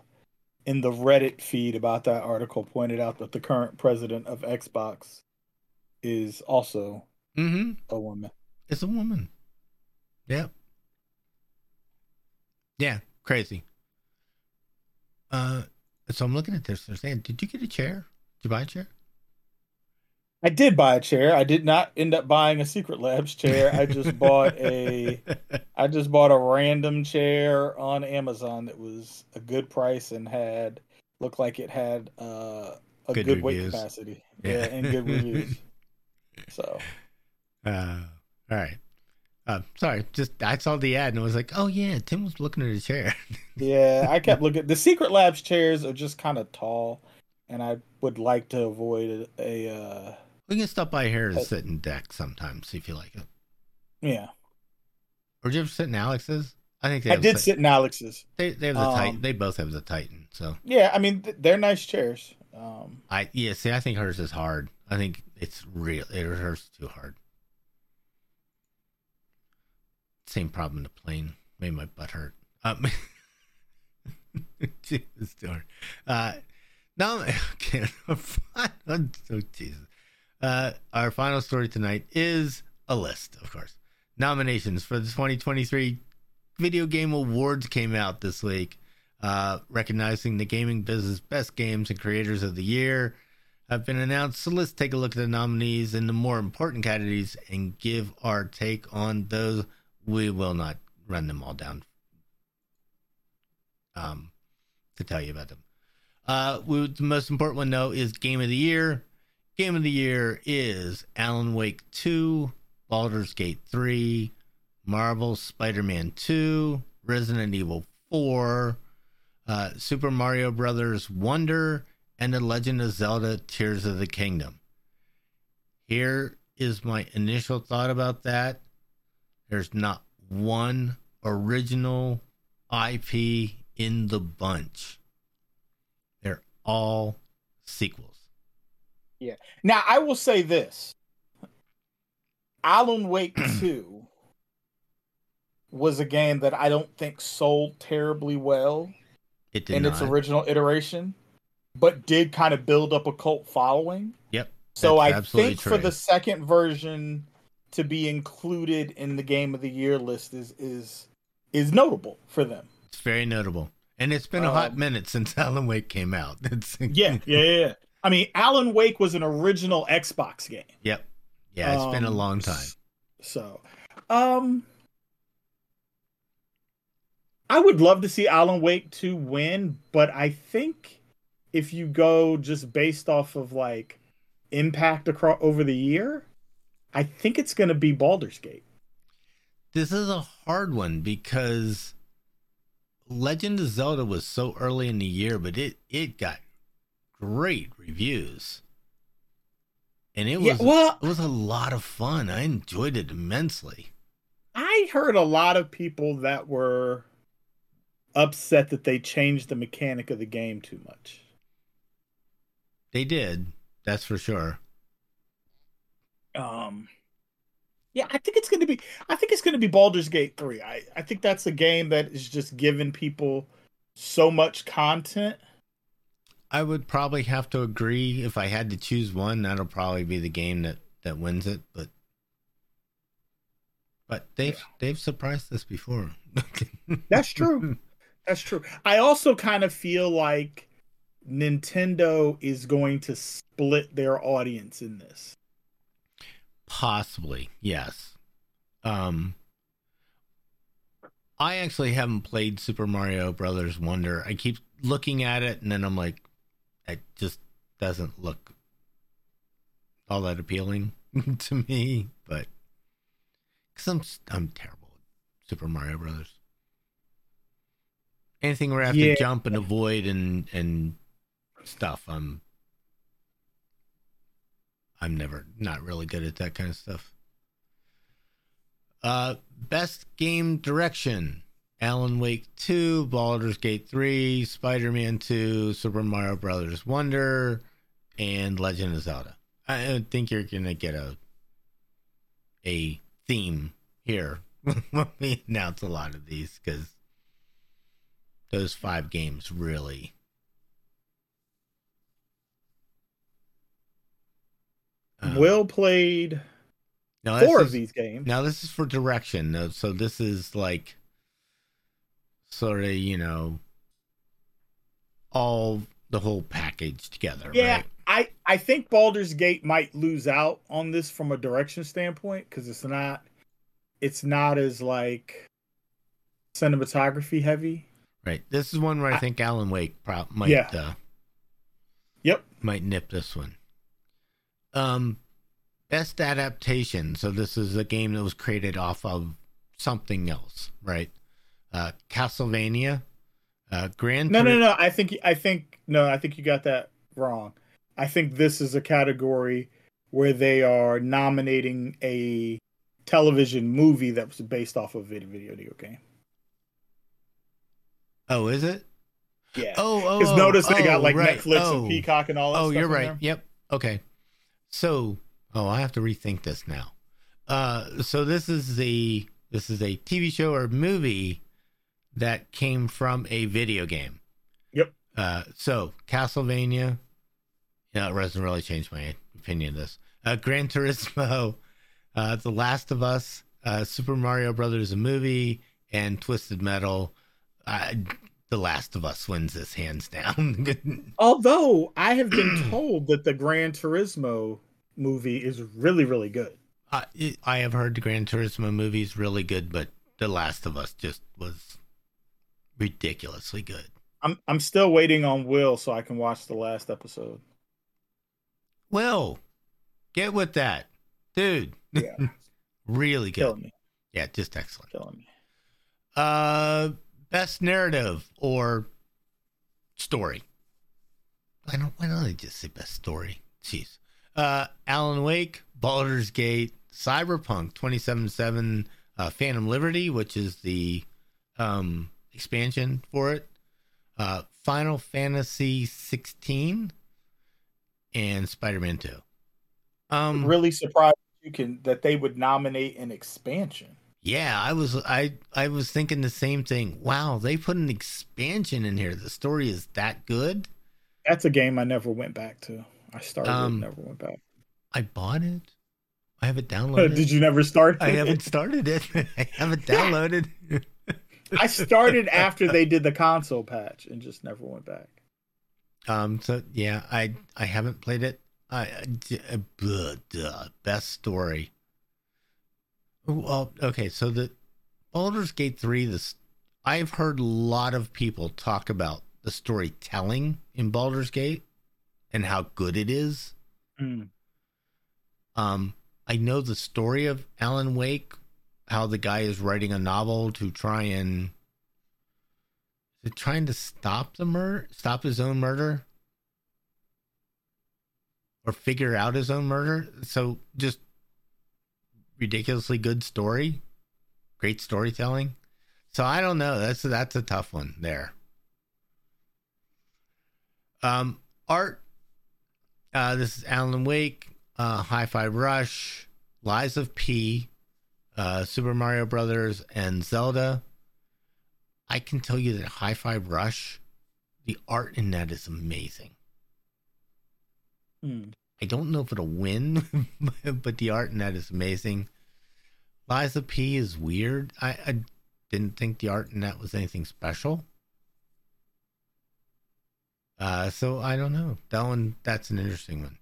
in the Reddit feed about that article pointed out that the current president of Xbox is also mm-hmm. a woman. It's a woman. Yep. Yeah, crazy. Uh, so I'm looking at this. They're saying, "Did you get a chair? Did you buy a chair?" I did buy a chair. I did not end up buying a Secret Labs chair. I just bought a *laughs* I just bought a random chair on Amazon that was a good price and had looked like it had uh, a good, good weight capacity. Yeah. yeah, and good reviews. *laughs* So uh all right. Uh, sorry, just I saw the ad and I was like, oh yeah, Tim was looking at a chair. *laughs* yeah, I kept looking. The Secret Labs chairs are just kind of tall, and I would like to avoid a. uh We can stop by here and sit in deck sometimes, see if you like it. Yeah. Or did you ever sit in Alex's? I think I did sit in Alex's. They they have the um, Titan. They both have the Titan. So yeah, I mean they're nice chairs. Um, I yeah, see, I think hers is hard. I think it's real. It hurts too hard. Same problem in the plane. Made my butt hurt. Um, *laughs* Jesus, darn. Uh, now, *laughs* okay. *laughs* oh, Jesus. Uh, our final story tonight is a list, of course. Nominations for the 2023 Video Game Awards came out this week, uh, recognizing the gaming business best games and creators of the year have been announced. So let's take a look at the nominees and the more important categories and give our take on those we will not run them all down um, to tell you about them. Uh, we, the most important one, though, is Game of the Year. Game of the Year is Alan Wake 2, Baldur's Gate 3, Marvel Spider Man 2, Resident Evil 4, uh, Super Mario Brothers Wonder, and The Legend of Zelda Tears of the Kingdom. Here is my initial thought about that. There's not one original IP in the bunch. They're all sequels. Yeah. Now I will say this. Alan Wake *clears throat* 2 was a game that I don't think sold terribly well it in not. its original iteration, but did kind of build up a cult following. Yep. So I think true. for the second version to be included in the game of the year list is is is notable for them. It's very notable. And it's been a um, hot minute since *laughs* Alan Wake came out. Yeah, yeah, yeah. I mean, Alan Wake was an original Xbox game. Yep. Yeah, it's um, been a um, long time. So, um I would love to see Alan Wake 2 win, but I think if you go just based off of like impact across over the year, I think it's going to be Baldur's Gate. This is a hard one because Legend of Zelda was so early in the year, but it it got great reviews. And it was yeah, well, it was a lot of fun. I enjoyed it immensely. I heard a lot of people that were upset that they changed the mechanic of the game too much. They did. That's for sure. Um yeah, I think it's going to be I think it's going to be Baldur's Gate 3. I I think that's a game that is just giving people so much content. I would probably have to agree if I had to choose one, that'll probably be the game that that wins it, but but they've yeah. they've surprised us before. *laughs* That's true. That's true. I also kind of feel like Nintendo is going to split their audience in this. Possibly, yes. Um I actually haven't played Super Mario Brothers Wonder. I keep looking at it and then I'm like it just doesn't look all that appealing *laughs* to me, but cuz I'm I'm terrible at Super Mario Brothers. Anything where I have yeah. to jump and avoid and and stuff, I'm I'm never not really good at that kind of stuff. Uh, best game direction: Alan Wake 2, Baldur's Gate 3, Spider-Man 2, Super Mario Brothers Wonder, and Legend of Zelda. I think you're gonna get a a theme here *laughs* when we announce a lot of these because those five games really um, Will played now four is, of these games. Now this is for direction. So this is like sort of you know all the whole package together. Yeah, right? I I think Baldur's Gate might lose out on this from a direction standpoint because it's not it's not as like cinematography heavy. Right. This is one where I, I think Alan Wake pro- might. Yeah. Uh, yep. Might nip this one. Um, best adaptation. So this is a game that was created off of something else, right? Uh, Castlevania, uh, Grand. No, no, no. I think I think no. I think you got that wrong. I think this is a category where they are nominating a television movie that was based off of a video, video game. Oh, is it? Yeah. Oh, oh. Because notice oh, they got like right. Netflix oh. and Peacock and all that. Oh, you're right. There. Yep. Okay. So, oh, I have to rethink this now. Uh, so this is the this is a TV show or movie that came from a video game. Yep. Uh, so Castlevania. Yeah, it doesn't really change my opinion of this. Uh, Gran Turismo, uh, The Last of Us, uh, Super Mario Brothers, a movie, and Twisted Metal. the Last of Us wins this hands down. *laughs* Although I have been *clears throat* told that the Gran Turismo movie is really, really good. Uh, I have heard the Gran Turismo movie is really good, but The Last of Us just was ridiculously good. I'm I'm still waiting on Will so I can watch the last episode. Will, get with that, dude. Yeah, *laughs* really good. Killing me. Yeah, just excellent. Killing me. Uh, best narrative or story. Why don't Why don't I just say best story? Jeez. Uh, Alan Wake, Baldur's Gate, Cyberpunk 2077, uh, Phantom Liberty, which is the um, expansion for it, uh, Final Fantasy 16, and Spider Man 2. Um, really surprised you can that they would nominate an expansion. Yeah, I was I I was thinking the same thing. Wow, they put an expansion in here. The story is that good. That's a game I never went back to. I started um, never went back. I bought it. I have it *laughs* downloaded. Did you never start? I haven't started it. *laughs* I haven't *laughs* downloaded. I started after they did the console patch and just never went back. Um. So yeah, I I haven't played it. I uh, uh, best story. Well, okay, so the Baldur's Gate 3 this I've heard a lot of people talk about the storytelling in Baldur's Gate and how good it is. Mm. Um I know the story of Alan Wake, how the guy is writing a novel to try and is trying to stop the murder, stop his own murder or figure out his own murder. So just ridiculously good story. great storytelling. So I don't know. That's that's a tough one there. Um, art. Uh, this is Alan Wake, uh, Hi-Fi Rush, Lies of P, uh, Super Mario Brothers, and Zelda. I can tell you that Hi-Fi Rush, the art in that is amazing. Hmm. I don't know if it'll win, *laughs* but the art in that is amazing. Of P is weird. I, I didn't think the art in that was anything special. Uh, so I don't know. That one, that's an interesting one.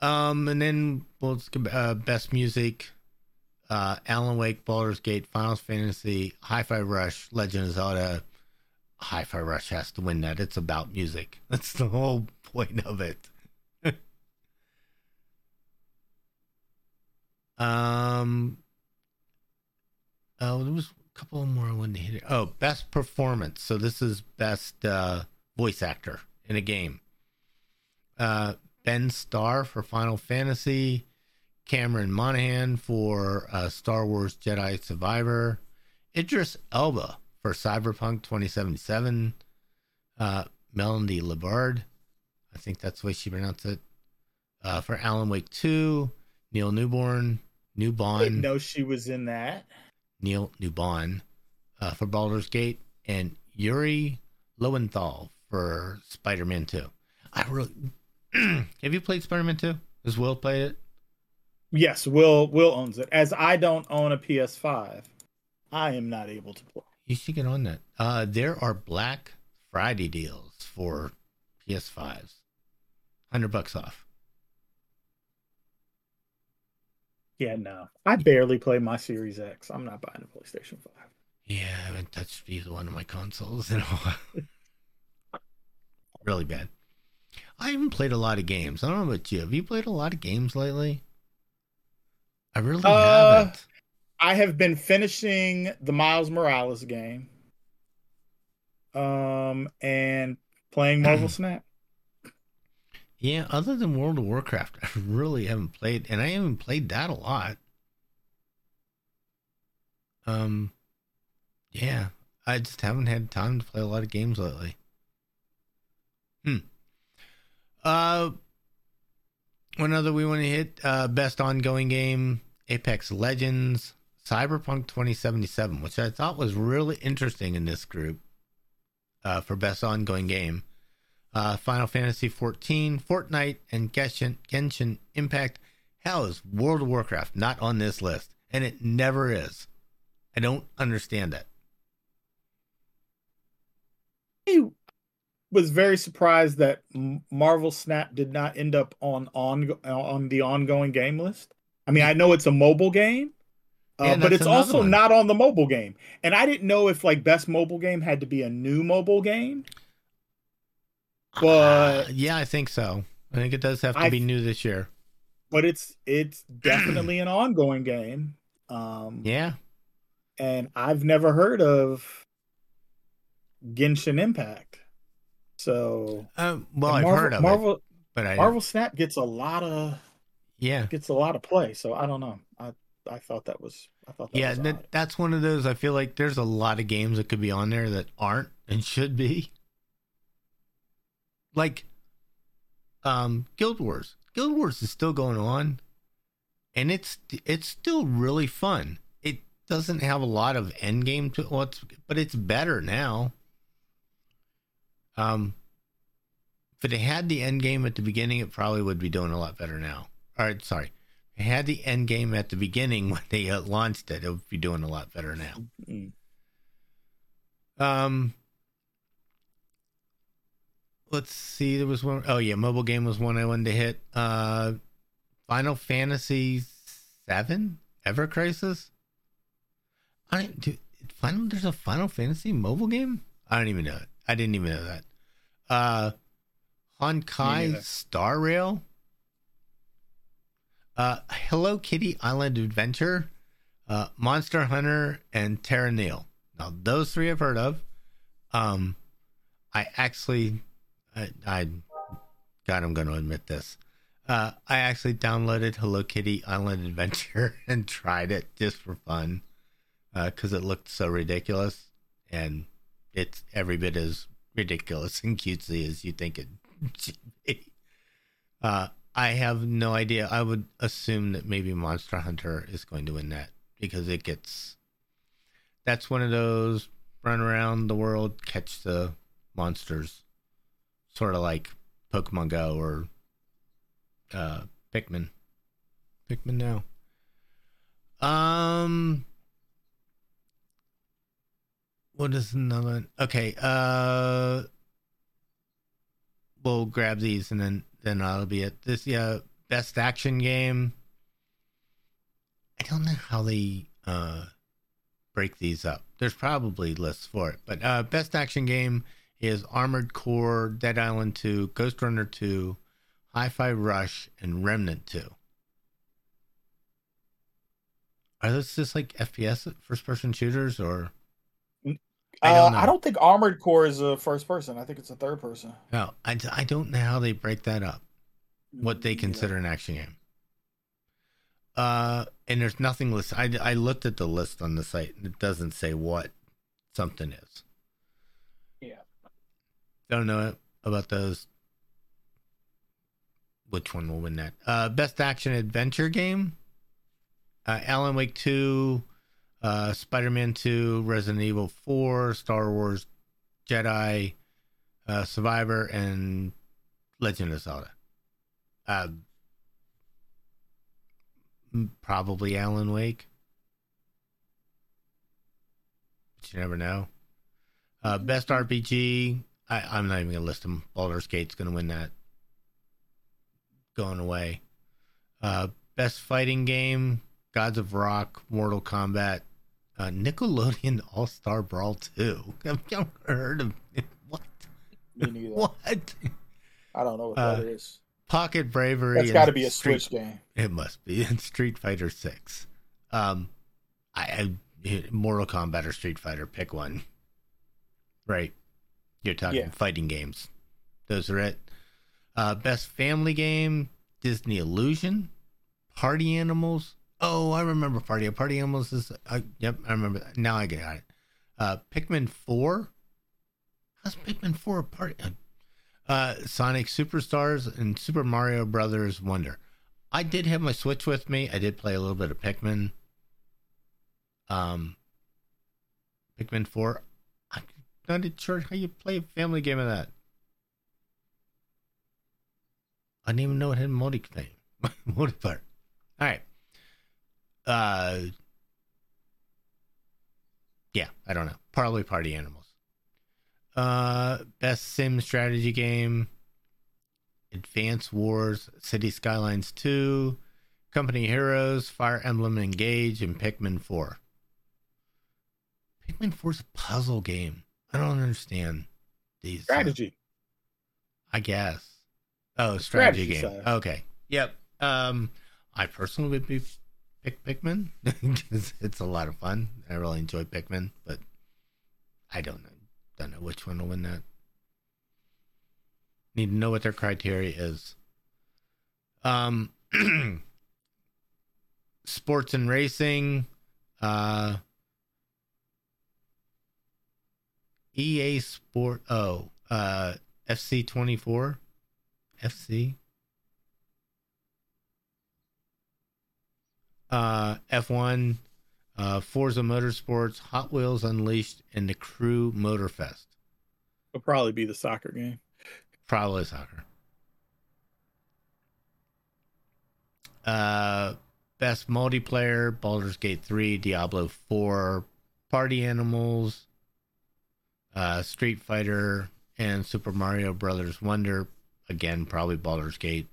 Um, and then well, uh, best music: uh, Alan Wake, Baldur's Gate, Final Fantasy, Hi-Fi Rush, Legend of Zelda. Hi-Fi Rush has to win that. It's about music. *laughs* That's the whole point of it. *laughs* um. Oh, there was a couple more I wanted to hit. It. Oh, best performance. So this is best uh, voice actor in a game. Uh, Ben Starr for Final Fantasy, Cameron Monaghan for uh, Star Wars Jedi Survivor, Idris Elba for Cyberpunk 2077, uh, Melanie Liburd, I think that's the way she pronounced it, uh, for Alan Wake 2, Neil Newborn, Newbon. Didn't know she was in that. Neil Newbon uh, for Baldur's Gate, and Yuri Lowenthal for Spider Man 2. I really. *clears throat* Have you played Spider Man 2? Has Will played it? Yes, Will Will owns it. As I don't own a PS5, I am not able to play. You should get on that. Uh, there are Black Friday deals for PS5s. 100 bucks off. Yeah, no. I barely play my Series X. I'm not buying a PlayStation 5. Yeah, I haven't touched either one of my consoles in a while. *laughs* really bad. I haven't played a lot of games. I don't know about you. Have you played a lot of games lately? I really Uh, haven't. I have been finishing the Miles Morales game. Um and playing Marvel *clears throat* Snap. Yeah, other than World of Warcraft, *laughs* I really haven't played, and I haven't played that a lot. Um, yeah, I just haven't had time to play a lot of games lately. Hmm. Uh, one other we want to hit: uh, best ongoing game, Apex Legends, Cyberpunk 2077, which I thought was really interesting in this group. Uh, for best ongoing game uh, Final Fantasy 14, Fortnite, and Genshin, Genshin Impact. How is World of Warcraft not on this list? And it never is. I don't understand that. I was very surprised that Marvel Snap did not end up on on on the ongoing game list. I mean, I know it's a mobile game, uh, but it's also one. not on the mobile game. And I didn't know if like best mobile game had to be a new mobile game. But- Uh, yeah, I think so. I think it does have to I- be new this year. But it's it's definitely an ongoing game. Um, Yeah. and I've never heard of Genshin Impact. So Uh, well, I've heard of Marvel it, but I Marvel Snap gets a lot of yeah. gets a lot of play. So I don't know. I I thought that was I thought that Yeah, that, that's one of those. I feel like there's a lot of games that could be on there that aren't and should be. Like, um, Guild Wars. Guild Wars is still going on, and it's it's still really fun. It doesn't have a lot of end game to well, but it's better now. Um, if it had the end game at the beginning, it probably would be doing a lot better now. All right, sorry. It had the end game at the beginning *laughs* when they uh, launched it. It would be doing a lot better now. Mm. Um, let's see. There was one oh yeah, mobile game was one I wanted to hit. Uh, Final Fantasy Seven Ever Crisis. I don't Final. There's a Final Fantasy mobile game. I don't even know it. I didn't even know that. Uh, Honkai. Star Rail. Uh, Hello Kitty Island Adventure, uh, Monster Hunter, and Terra Nil. Now those three I've heard of. Um, I actually, I, I God, I'm going to admit this. Uh, I actually downloaded Hello Kitty Island Adventure *laughs* and tried it just for fun. because it looked so ridiculous, and it's every bit as ridiculous and cutesy as you think it *laughs* should be. Uh, I have no idea. I would assume that maybe Monster Hunter is going to win that because it gets. That's one of those run around the world, catch the monsters, sort of like Pokemon Go or uh, Pikmin. Pikmin now. Um, what is another? One? Okay. Uh, we'll grab these and then then that'll be it. This yeah, best action game. I don't know how they uh break these up. There's probably lists for it, but uh, best action game is Armored Core, Dead Island 2, Ghostrunner 2, Hi-Fi Rush, and Remnant 2. Are those just like FPS first person shooters or I don't, uh, I don't think Armored Core is a first person. I think it's a third person. No, I, I don't know how they break that up. What they consider yeah. an action game. Uh, and there's nothing list. I, I looked at the list on the site and it doesn't say what something is. Yeah. Don't know about those. Which one will win that? Uh, best action adventure game. Uh, Alan Wake 2, uh, Spider Man 2, Resident Evil 4, Star Wars Jedi, uh, Survivor, and Legend of Zelda. Uh, probably Alan Wake. But you never know. Uh, best RPG. I, am not even gonna list them. Baldur's Gate's gonna win that. Going away. Uh, best fighting game. Gods of Rock, Mortal Kombat, uh, Nickelodeon All Star Brawl 2. *laughs* Have you ever heard of it? What? Me neither. *laughs* What? I don't know what uh, that is. Pocket Bravery. That's got to be a Street, Switch game. It must be. *laughs* in Street Fighter 6. Um, I, I Mortal Kombat or Street Fighter, pick one. Right. You're talking yeah. fighting games. Those are it. Uh, best family game, Disney Illusion, Party Animals, Oh, I remember Party. of Party Animals is. Uh, yep, I remember that. Now I get it. Uh, Pikmin Four. How's Pikmin Four a party? Uh, Sonic Superstars and Super Mario Brothers Wonder. I did have my Switch with me. I did play a little bit of Pikmin. Um, Pikmin Four. I'm not sure how you play a family game of that. I didn't even know it had multi thing, *laughs* multiplayer. All right uh yeah i don't know. Probably party animals. Uh best sim strategy game advance wars city skylines 2 company heroes fire emblem engage and pikmin 4 pikmin 4 is a puzzle game. I don't understand these strategy. Uh, i guess. Oh strategy, strategy game. side. okay. Yep. Um i personally would be pick Pikmin *laughs* because it's a lot of fun. I really enjoy Pikmin, but I don't know, don't know which one will win that. Need to know what their criteria is. Um, *clears throat* sports and racing. Uh, EA Sport. Oh, uh, FC twenty four. FC uh, F1, uh, Forza Motorsports, Hot Wheels Unleashed, and the Crew Motorfest. It'll probably be the soccer game. Probably soccer. Uh, best multiplayer: Baldur's Gate 3, Diablo 4, Party Animals, uh, Street Fighter, and Super Mario Brothers Wonder. Again, probably Baldur's Gate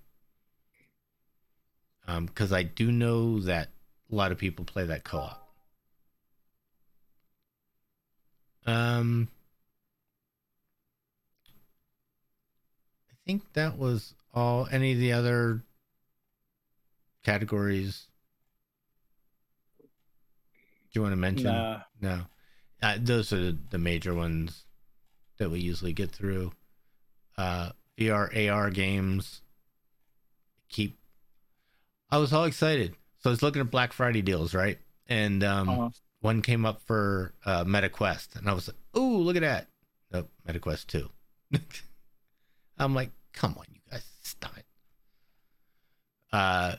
because um, I do know that a lot of people play that co-op. Um, I think that was all. Any of the other categories? Do you want to mention? Nah. No, uh, those are the major ones that we usually get through. Uh, VR AR games keep I was all excited. So I was looking at Black Friday deals, right? And um, uh-huh. one came up for uh, MetaQuest, and I was like, "Oh, look at that!" Nope, MetaQuest two. *laughs* I'm like, "Come on, you guys, stop it." Uh,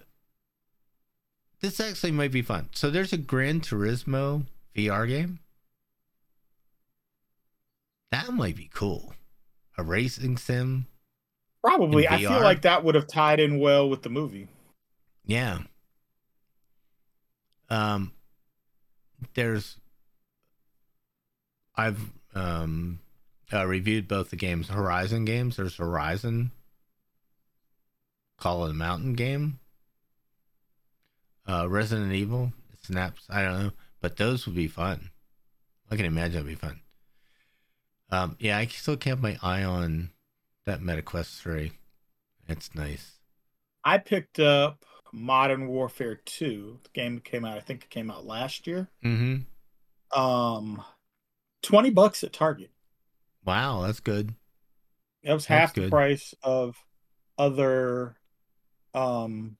this actually might be fun. So there's a Gran Turismo VR game. That might be cool. A racing sim. Probably. I feel like that would have tied in well with the movie. Yeah. Um there's I've um uh, reviewed both the games Horizon games. There's Horizon Call of the Mountain game. Uh Resident Evil, Snaps, I don't know, but those would be fun. I can imagine it'd be fun. Um yeah, I still kept my eye on that MetaQuest 3. It's nice. I picked up Modern Warfare 2. The game came out, I think it came out last year. Mm-hmm. Um 20 bucks at Target. Wow, that's good. That was That's half the good. price of other um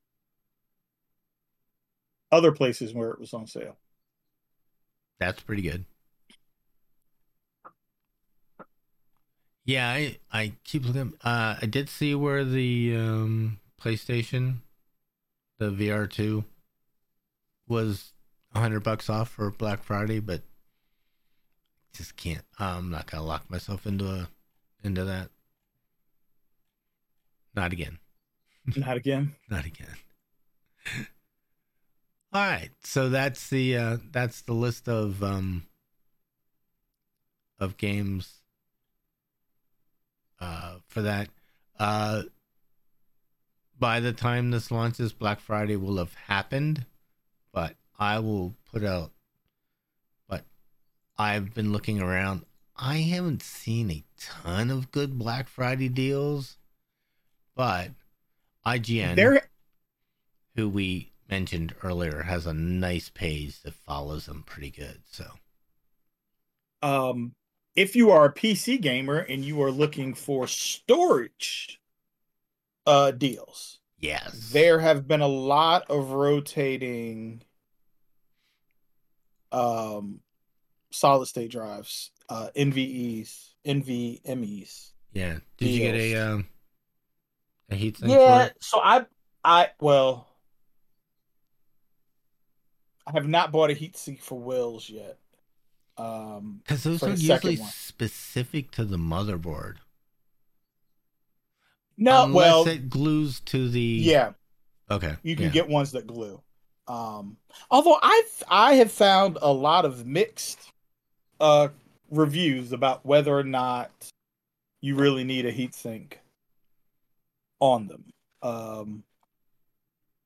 other places where it was on sale. That's pretty good. Yeah, I I keep looking. Uh, I did see where the um, PlayStation, the VR two, was a hundred bucks off for Black Friday, but just can't. I'm not gonna lock myself into a into that. Not again. *laughs* Not again. Not again. *laughs* All right, so that's the uh, that's the list of um, of games uh, for that. Uh, by the time this launches, Black Friday will have happened, but I will put out. But I've been looking around. I haven't seen a ton of good Black Friday deals, but IGN There who we mentioned earlier has a nice page that follows them pretty good. So um if you are a PC gamer and you are looking for storage uh deals, yes, there have been a lot of rotating um solid state drives, uh NVEs, NVMEs. yeah. Did you get a um a heat sink Yeah, so I I well I have not bought a heatsink for Wills yet. Um Because those are usually one. specific to the motherboard. No, Unless well it glues to the yeah, Okay, you can yeah. get ones that glue. Um although I've I have found a lot of mixed uh reviews about whether or not you really need a heatsink on them. Um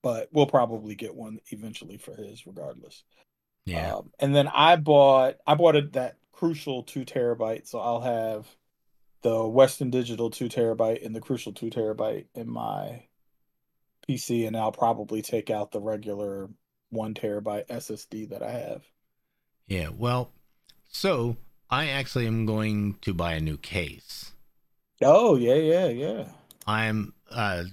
but we'll probably get one eventually for his regardless. yeah. Um, and then I bought I bought a, that crucial two terabyte, so I'll have the Western Digital two terabyte and the crucial two terabyte in my PC, and I'll probably take out the regular one terabyte SSD that I have. Yeah, well, so I actually am going to buy a new case. Oh yeah, yeah, yeah. I'm uh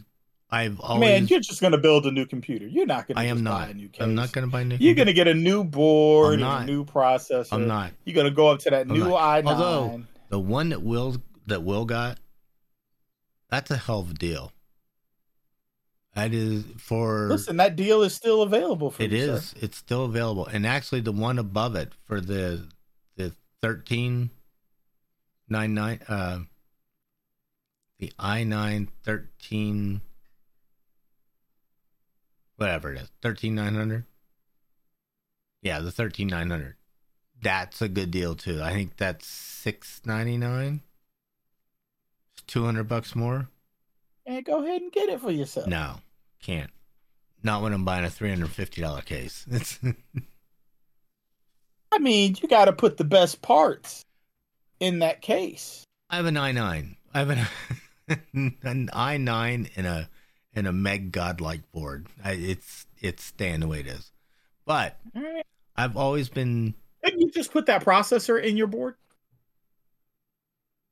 I've always Man, you're just gonna build a new computer. You're not gonna. I am not. Buy a new case. I'm not gonna buy a new You're gonna get a new board, I'm and not. a new processor. I'm not. You're gonna go up to that I'm new not. i9. Although- The one that Will that Will got, that's a hell of a deal. That is for Listen, that deal is still available for it you, sir. it's still available. And actually the one above it for the the thirteen nine nine uh the i nine thirteen whatever it is, thirteen nine hundred. Yeah, the thirteen nine hundred. That's a good deal too. I think that's six ninety nine. Two hundred bucks more. And go ahead and get it for yourself. No, can't. Not when I'm buying a three hundred fifty dollar case. It's *laughs* I mean, you got to put the best parts in that case. I have an i nine. I have an *laughs* an i nine and a and a Meg Godlike board. I, it's it's staying the way it is. But right. I've always been Didn't you just put that processor in your board?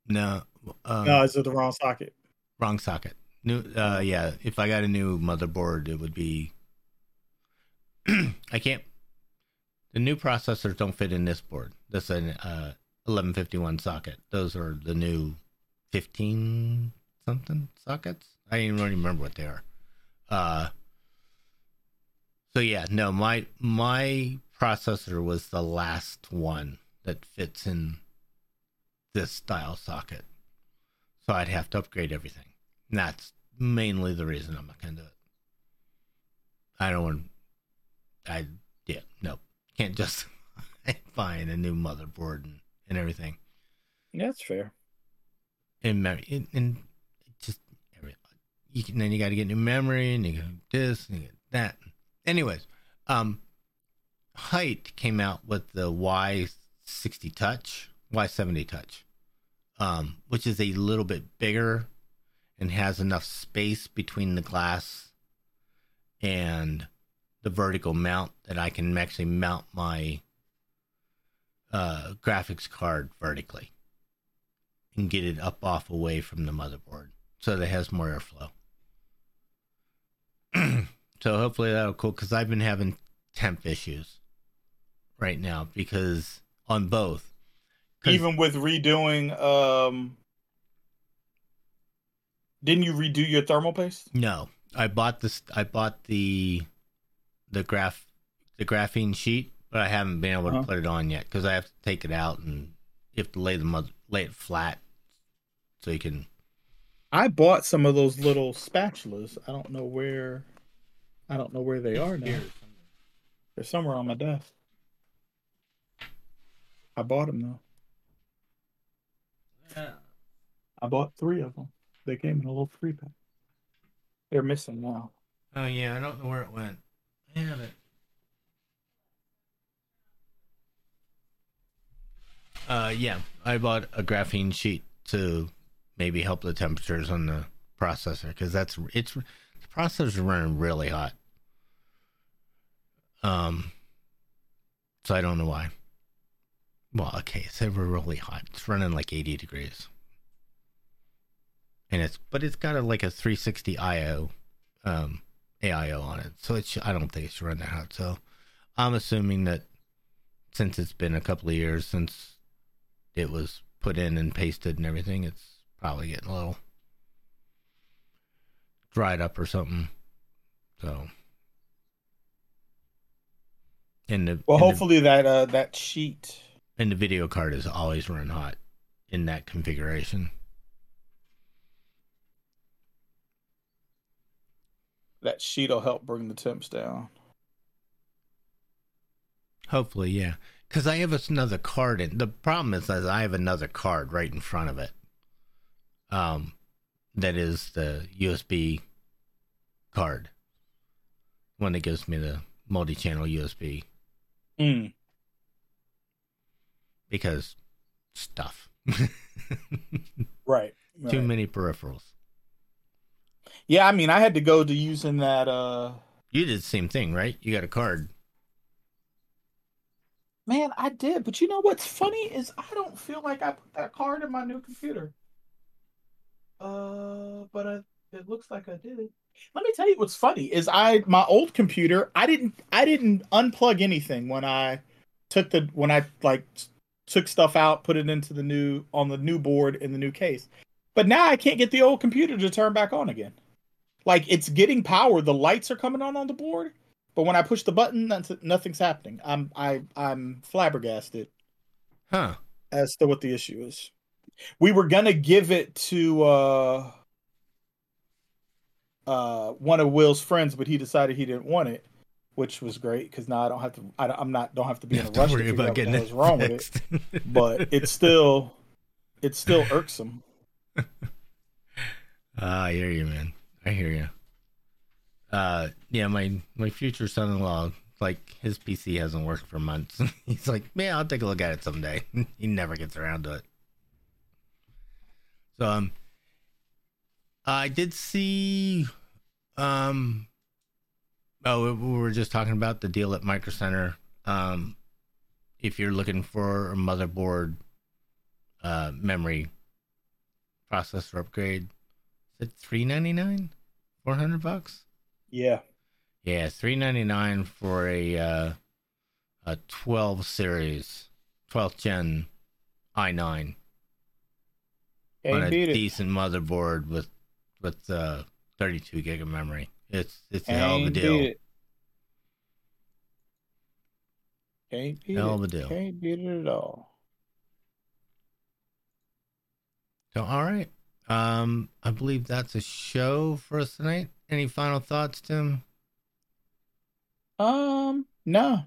no um, no, is it the wrong socket? wrong socket. New uh yeah, if I got a new motherboard it would be *clears throat* I can't the new processors don't fit in this board. This is an uh, 1151 socket. Those are the new 15 something sockets. I don't even remember what they are. Uh, so yeah, no, my my processor was the last one that fits in this style socket. So I'd have to upgrade everything. And that's mainly the reason I'm not gonna do it. I don't want I yeah, no. Can't just *laughs* buying a new motherboard and, and everything. Yeah, that's fair. And and, and just you can, then you got to get new memory and you get this and you get that. Anyways, um, Hyte came out with the Y60 Touch, Y70 Touch, um, which is a little bit bigger and has enough space between the glass and the vertical mount that I can actually mount my uh, graphics card vertically and get it up off away from the motherboard so that it has more airflow. *clears throat* so hopefully that'll cool because I've been having temp issues right now because on both. Even with redoing, um, didn't you redo your thermal paste? No, I bought this. I bought the the graph the graphene sheet, but I haven't been able to uh-huh. put it on yet because I have to take it out and you have to lay the mother, lay it flat so you can. I bought some of those little spatulas. I don't know where. I don't know where they are now. They're somewhere on my desk. I bought them though. Yeah. I bought three of them. They came in a little three pack. They're missing now. Oh yeah, I don't know where it went. Have it. Uh, yeah, I bought a graphene sheet to maybe help the temperatures on the processor because that's it's the processor's running really hot. Um, so I don't know why. Well, okay, so we're really hot. It's running like 80 degrees. And it's, but it's got a, like a 360 IO, um, AIO on it. So it's, I don't think it should run that hot. So I'm assuming that since it's been a couple of years since it was put in and pasted and everything, it's probably getting a little dried up or something. So and the well, hopefully the, that uh that sheet and the video card is always run hot in that configuration. That sheet will help bring the temps down. Hopefully, yeah. Because I have another card in. The problem is that I have another card right in front of it. Um, that is the USB card. One that gives me the multi-channel USB Mm. Because stuff. right, *laughs* right. Too many peripherals. Yeah, I mean, I had to go to using that. uh You did the same thing, right? You got a card. Man, I did, but you know what's funny is I don't feel like I put that card in my new computer. Uh, but I, it looks like I did. It. Let me tell you what's funny is I my old computer I didn't I didn't unplug anything when I took the when I like took stuff out put it into the new on the new board in the new case. But now I can't get the old computer to turn back on again. Like it's getting power, the lights are coming on on the board, but when I push the button, nothing's happening. I'm I I'm flabbergasted. Huh. As to what the issue is. We were gonna give it to uh uh, one of Will's friends, but he decided he didn't want it, which was great because now I don't have to. I, am not don't have to be in a *laughs* rush to figure out what's wrong with it. *laughs* But it's still, it's still irksome. Uh, *laughs* I hear you, man. I hear you. Uh, yeah, my my future son-in-law, like his PC hasn't worked for months. He's like, man, I'll take a look at it someday. he never gets around to it. So um, I did see. Um. Oh, we were just talking about the deal at Micro Center. Um, if you're looking for a motherboard, uh, memory processor upgrade, is it three ninety nine, four hundred bucks? Yeah. Yeah, three ninety nine for a uh, a 12 series, 12th gen i9 Can't on a beat it. decent motherboard with with uh, 32 gig of memory. It's it's a hell of a Can't deal. Can't beat Hell it. of a deal. Can't beat it at all. So all right, um, I believe that's a show for us tonight. Any final thoughts, Tim? Um, no,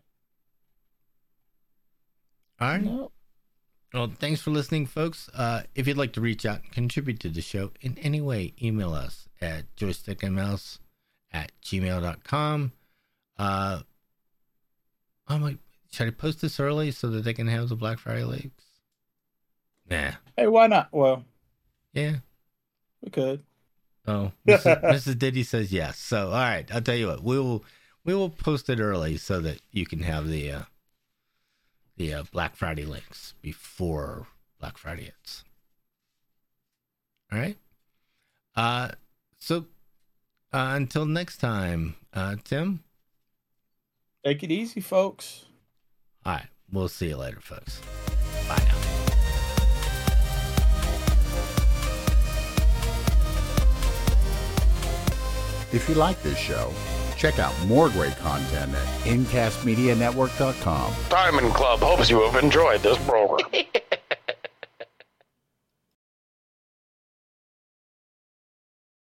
All right. no. Well, thanks for listening, folks. Uh, if you'd like to reach out and contribute to the show in any way, email us at joystickandmouse at gmail.com. Uh, I'm like, should I post this early so that they can have the Black Friday leaks? Nah. Hey, why not? Well, Yeah. we could. Oh, *laughs* Mrs. Mrs. Diddy says yes. So, all right, I'll tell you what. We will we will post it early so that you can have the uh, the uh, Black Friday links before Black Friday hits. All right. Uh, so uh, until next time, uh, Tim. Take it easy, folks. All right, we'll see you later, folks. Bye now. If you like this show, check out more great content at incastmedianetwork.com. Diamond Club hopes you have enjoyed this program. *laughs*